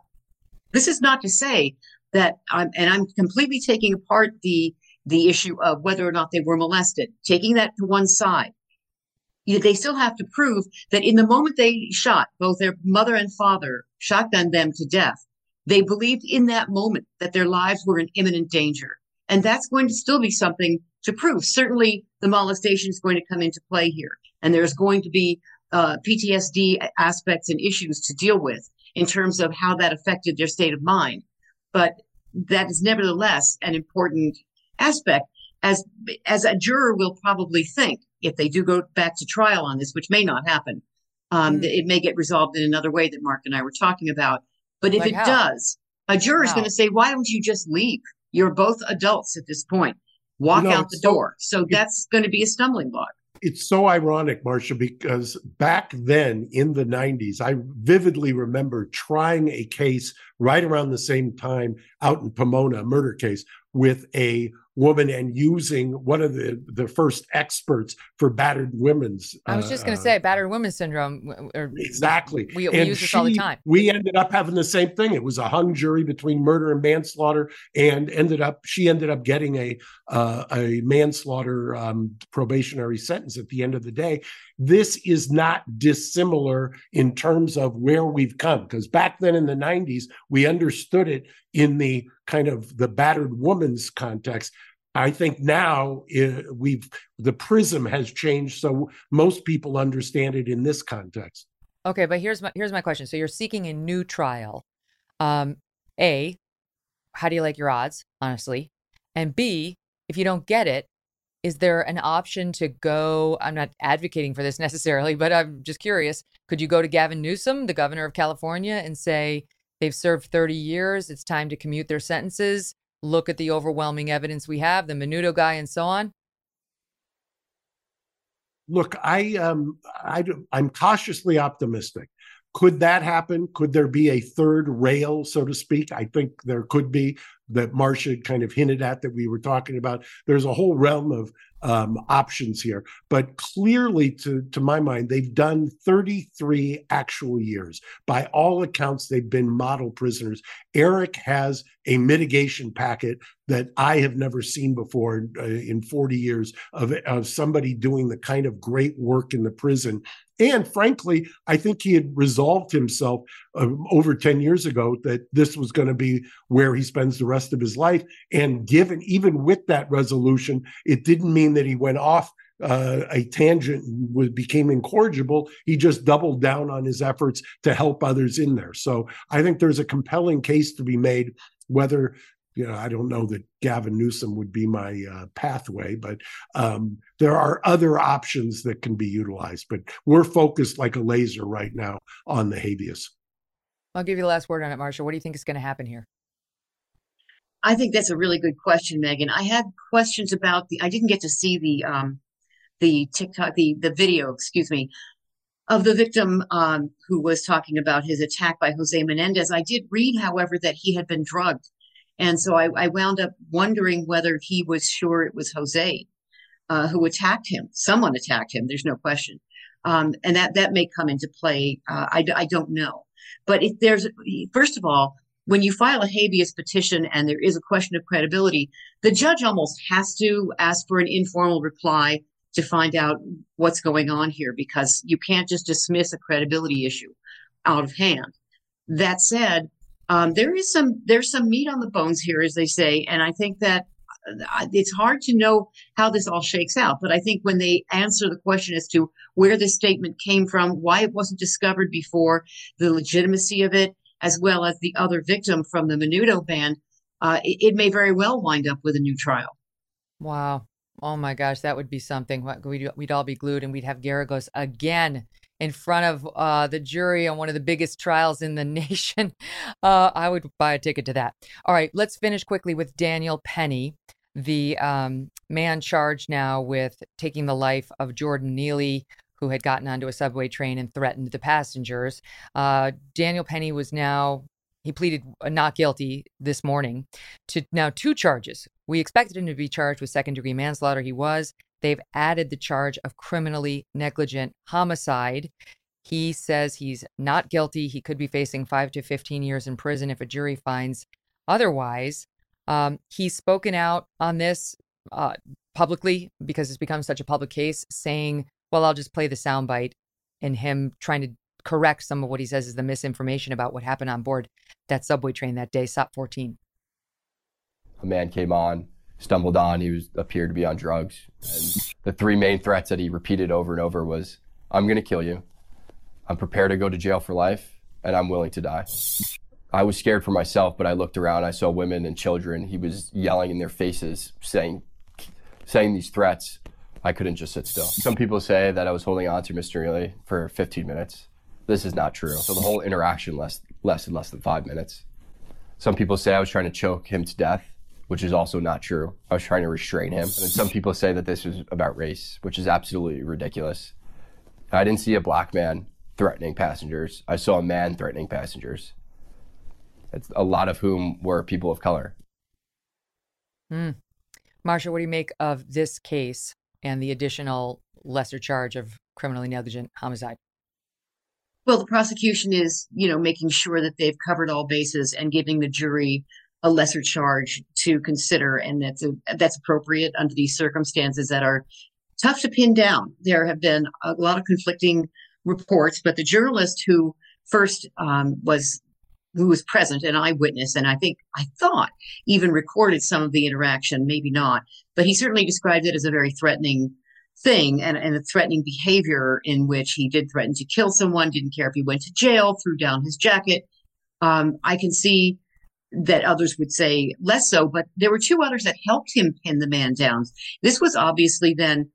this is not to say that I'm, and I'm completely taking apart the, the issue of whether or not they were molested, taking that to one side they still have to prove that in the moment they shot both their mother and father, shotgunned them to death, they believed in that moment that their lives were in imminent danger. And that's going to still be something to prove. Certainly, the molestation is going to come into play here. And there's going to be uh, PTSD aspects and issues to deal with in terms of how that affected their state of mind. But that is nevertheless an important aspect as as a juror will probably think if they do go back to trial on this, which may not happen. Um, that It may get resolved in another way that Mark and I were talking about. But if Like it how? does, a juror is going to say, "Why don't you just leave? You're both adults at this point. Walk know, out the so- door." So that's going to be a stumbling block. It's so ironic, Marcia, because back then in the 90s, I vividly remember trying a case right around the same time out in Pomona, a murder case, with a woman and using one of the, the first experts for battered women's. I was just going uh, to say battered women syndrome. Or, Exactly. We, we use this all the time. We ended up having the same thing. It was a hung jury between murder and manslaughter, and ended up she ended up getting a uh, a manslaughter um, probationary sentence at the end of the day. This is not dissimilar in terms of where we've come, because back then in the '90s we understood it in the kind of the battered woman's context. I think now uh, we've the prism has changed, so most people understand it in this context. Okay, but here's my here's my question. So you're seeking a new trial. Um, a, how do you like your odds, honestly? And B, if you don't get it, is there an option to go? I'm not advocating for this necessarily, but I'm just curious. Could you go to Gavin Newsom, the governor of California, and say they've served 30 years, it's time to commute their sentences? Look at the overwhelming evidence we have, the Menudo guy, and so on. Look, I um I I'm cautiously optimistic. Could that happen? Could there be a third rail, so to speak? I think there could be that Marcia kind of hinted at that we were talking about. There's a whole realm of um, options here, but clearly, to to my mind, they've done 33 actual years. By all accounts, they've been model prisoners. Eric has a mitigation packet that I have never seen before uh, in 40 years of, of somebody doing the kind of great work in the prison. And frankly, I think he had resolved himself um, over 10 years ago that this was going to be where he spends the rest of his life. And given, even with that resolution, it didn't mean that he went off uh, a tangent was, became incorrigible. He just doubled down on his efforts to help others in there. So I think there's a compelling case to be made, whether you know, I don't know that Gavin Newsom would be my uh, pathway, but um, there are other options that can be utilized. But we're focused like a laser right now on the habeas. I'll give you the last word on it, Marcia. What do you think is going to happen here? I think that's a really good question, Megyn. I had questions about the. I didn't get to see the um, the TikTok the the video, excuse me, of the victim um, who was talking about his attack by Jose Menendez. I did read, however, that he had been drugged, and so I, I wound up wondering whether he was sure it was Jose uh, who attacked him. Someone attacked him. There's no question, um, and that that may come into play. Uh, I I don't know, but if there's first of all when you file a habeas petition and there is a question of credibility, the judge almost has to ask for an informal reply to find out what's going on here because you can't just dismiss a credibility issue out of hand. That said, um, there is some there's some meat on the bones here, as they say, and I think that uh, it's hard to know how this all shakes out. But I think when they answer the question as to where this statement came from, why it wasn't discovered before, the legitimacy of it, as well as the other victim from the Menudo band, uh, it, it may very well wind up with a new trial. Wow. Oh my gosh, that would be something. We'd, we'd all be glued and we'd have Geragos again in front of uh, the jury on one of the biggest trials in the nation. Uh, I would buy a ticket to that. All right, let's finish quickly with Daniel Penny, the um, man charged now with taking the life of Jordan Neely, who had gotten onto a subway train and threatened the passengers. Uh, Daniel Penny was now he pleaded not guilty this morning to now two charges. We expected him to be charged with second degree manslaughter. He was. They've added the charge of criminally negligent homicide. He says he's not guilty. He could be facing five to 15 years in prison if a jury finds otherwise. Um, he's spoken out on this uh, publicly because it's become such a public case, saying, Well, I'll just play the soundbite and him trying to correct some of what he says is the misinformation about what happened on board that subway train that day, SOP 14. A man came on, stumbled on, he was appeared to be on drugs. And the three main threats that he repeated over and over was, I'm going to kill you. I'm prepared to go to jail for life, and I'm willing to die. I was scared for myself, but I looked around, I saw women and children. He was yelling in their faces, saying, saying these threats. I couldn't just sit still. Some people say that I was holding on to Mr. Neely for 15 minutes. This is not true. So the whole interaction less less less than five minutes. Some people say I was trying to choke him to death, which is also not true. I was trying to restrain him. And some people say that this was about race, which is absolutely ridiculous. I didn't see a black man threatening passengers. I saw a man threatening passengers. It's a lot of whom were people of color. Mm. Marcia, what do you make of this case and the additional lesser charge of criminally negligent homicide? Well, the prosecution is, you know, making sure that they've covered all bases and giving the jury a lesser charge to consider, and that's a, that's appropriate under these circumstances that are tough to pin down. There have been a lot of conflicting reports, but the journalist who first um, was who was present, an eyewitness, and I think I thought even recorded some of the interaction, maybe not, but he certainly described it as a very threatening thing and, and a threatening behavior in which he did threaten to kill someone, didn't care if he went to jail, threw down his jacket. Um, I can see that others would say less so, but there were two others that helped him pin the man down. This was obviously then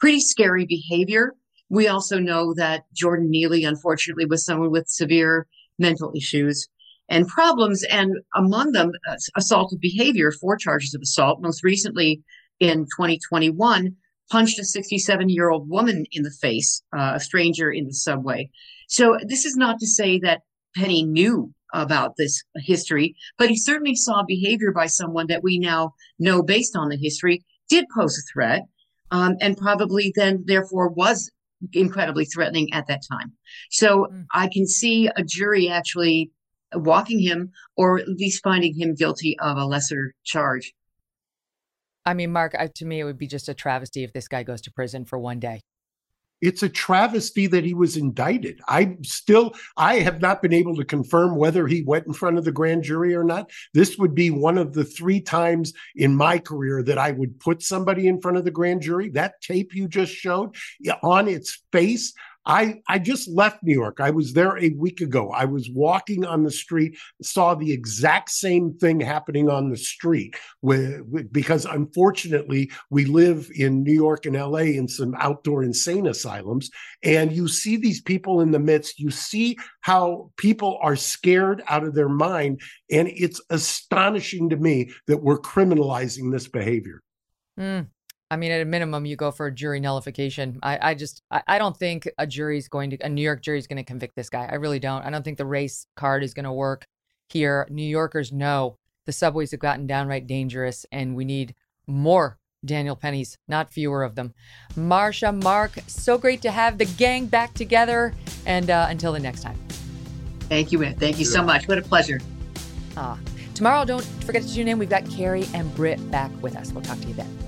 pretty scary behavior. We also know that Jordan Neely, unfortunately, was someone with severe mental issues and problems, and among them, uh, assaultive behavior, four charges of assault. Most recently, in 2021, punched a 67 year old woman in the face, uh, a stranger in the subway. So this is not to say that Penny knew about this history, but he certainly saw behavior by someone that we now know based on the history did pose a threat um, and probably then therefore was incredibly threatening at that time. So mm. I can see a jury actually walking him or at least finding him guilty of a lesser charge. I mean, Mark, I, to me, it would be just a travesty if this guy goes to prison for one day. It's a travesty that he was indicted. I still, I have not been able to confirm whether he went in front of the grand jury or not. This would be one of the three times in my career that I would put somebody in front of the grand jury. That tape you just showed on its face, I, I just left New York. I was there a week ago. I was walking on the street, saw the exact same thing happening on the street with, with, because unfortunately we live in New York and LA in some outdoor insane asylums. And you see these people in the midst, you see how people are scared out of their mind. And it's astonishing to me that we're criminalizing this behavior. Mm. I mean, at a minimum, you go for a jury nullification. I, I just, I, I don't think a jury's going to, a New York jury's going to convict this guy. I really don't. I don't think the race card is going to work here. New Yorkers know the subways have gotten downright dangerous, and we need more Daniel Pennies, not fewer of them. Marcia, Mark, so great to have the gang back together. And uh, until the next time. Thank you, Ed. Thank you so much. What a pleasure. Ah. Tomorrow, don't forget to tune in. We've got Carrie and Britt back with us. We'll talk to you then.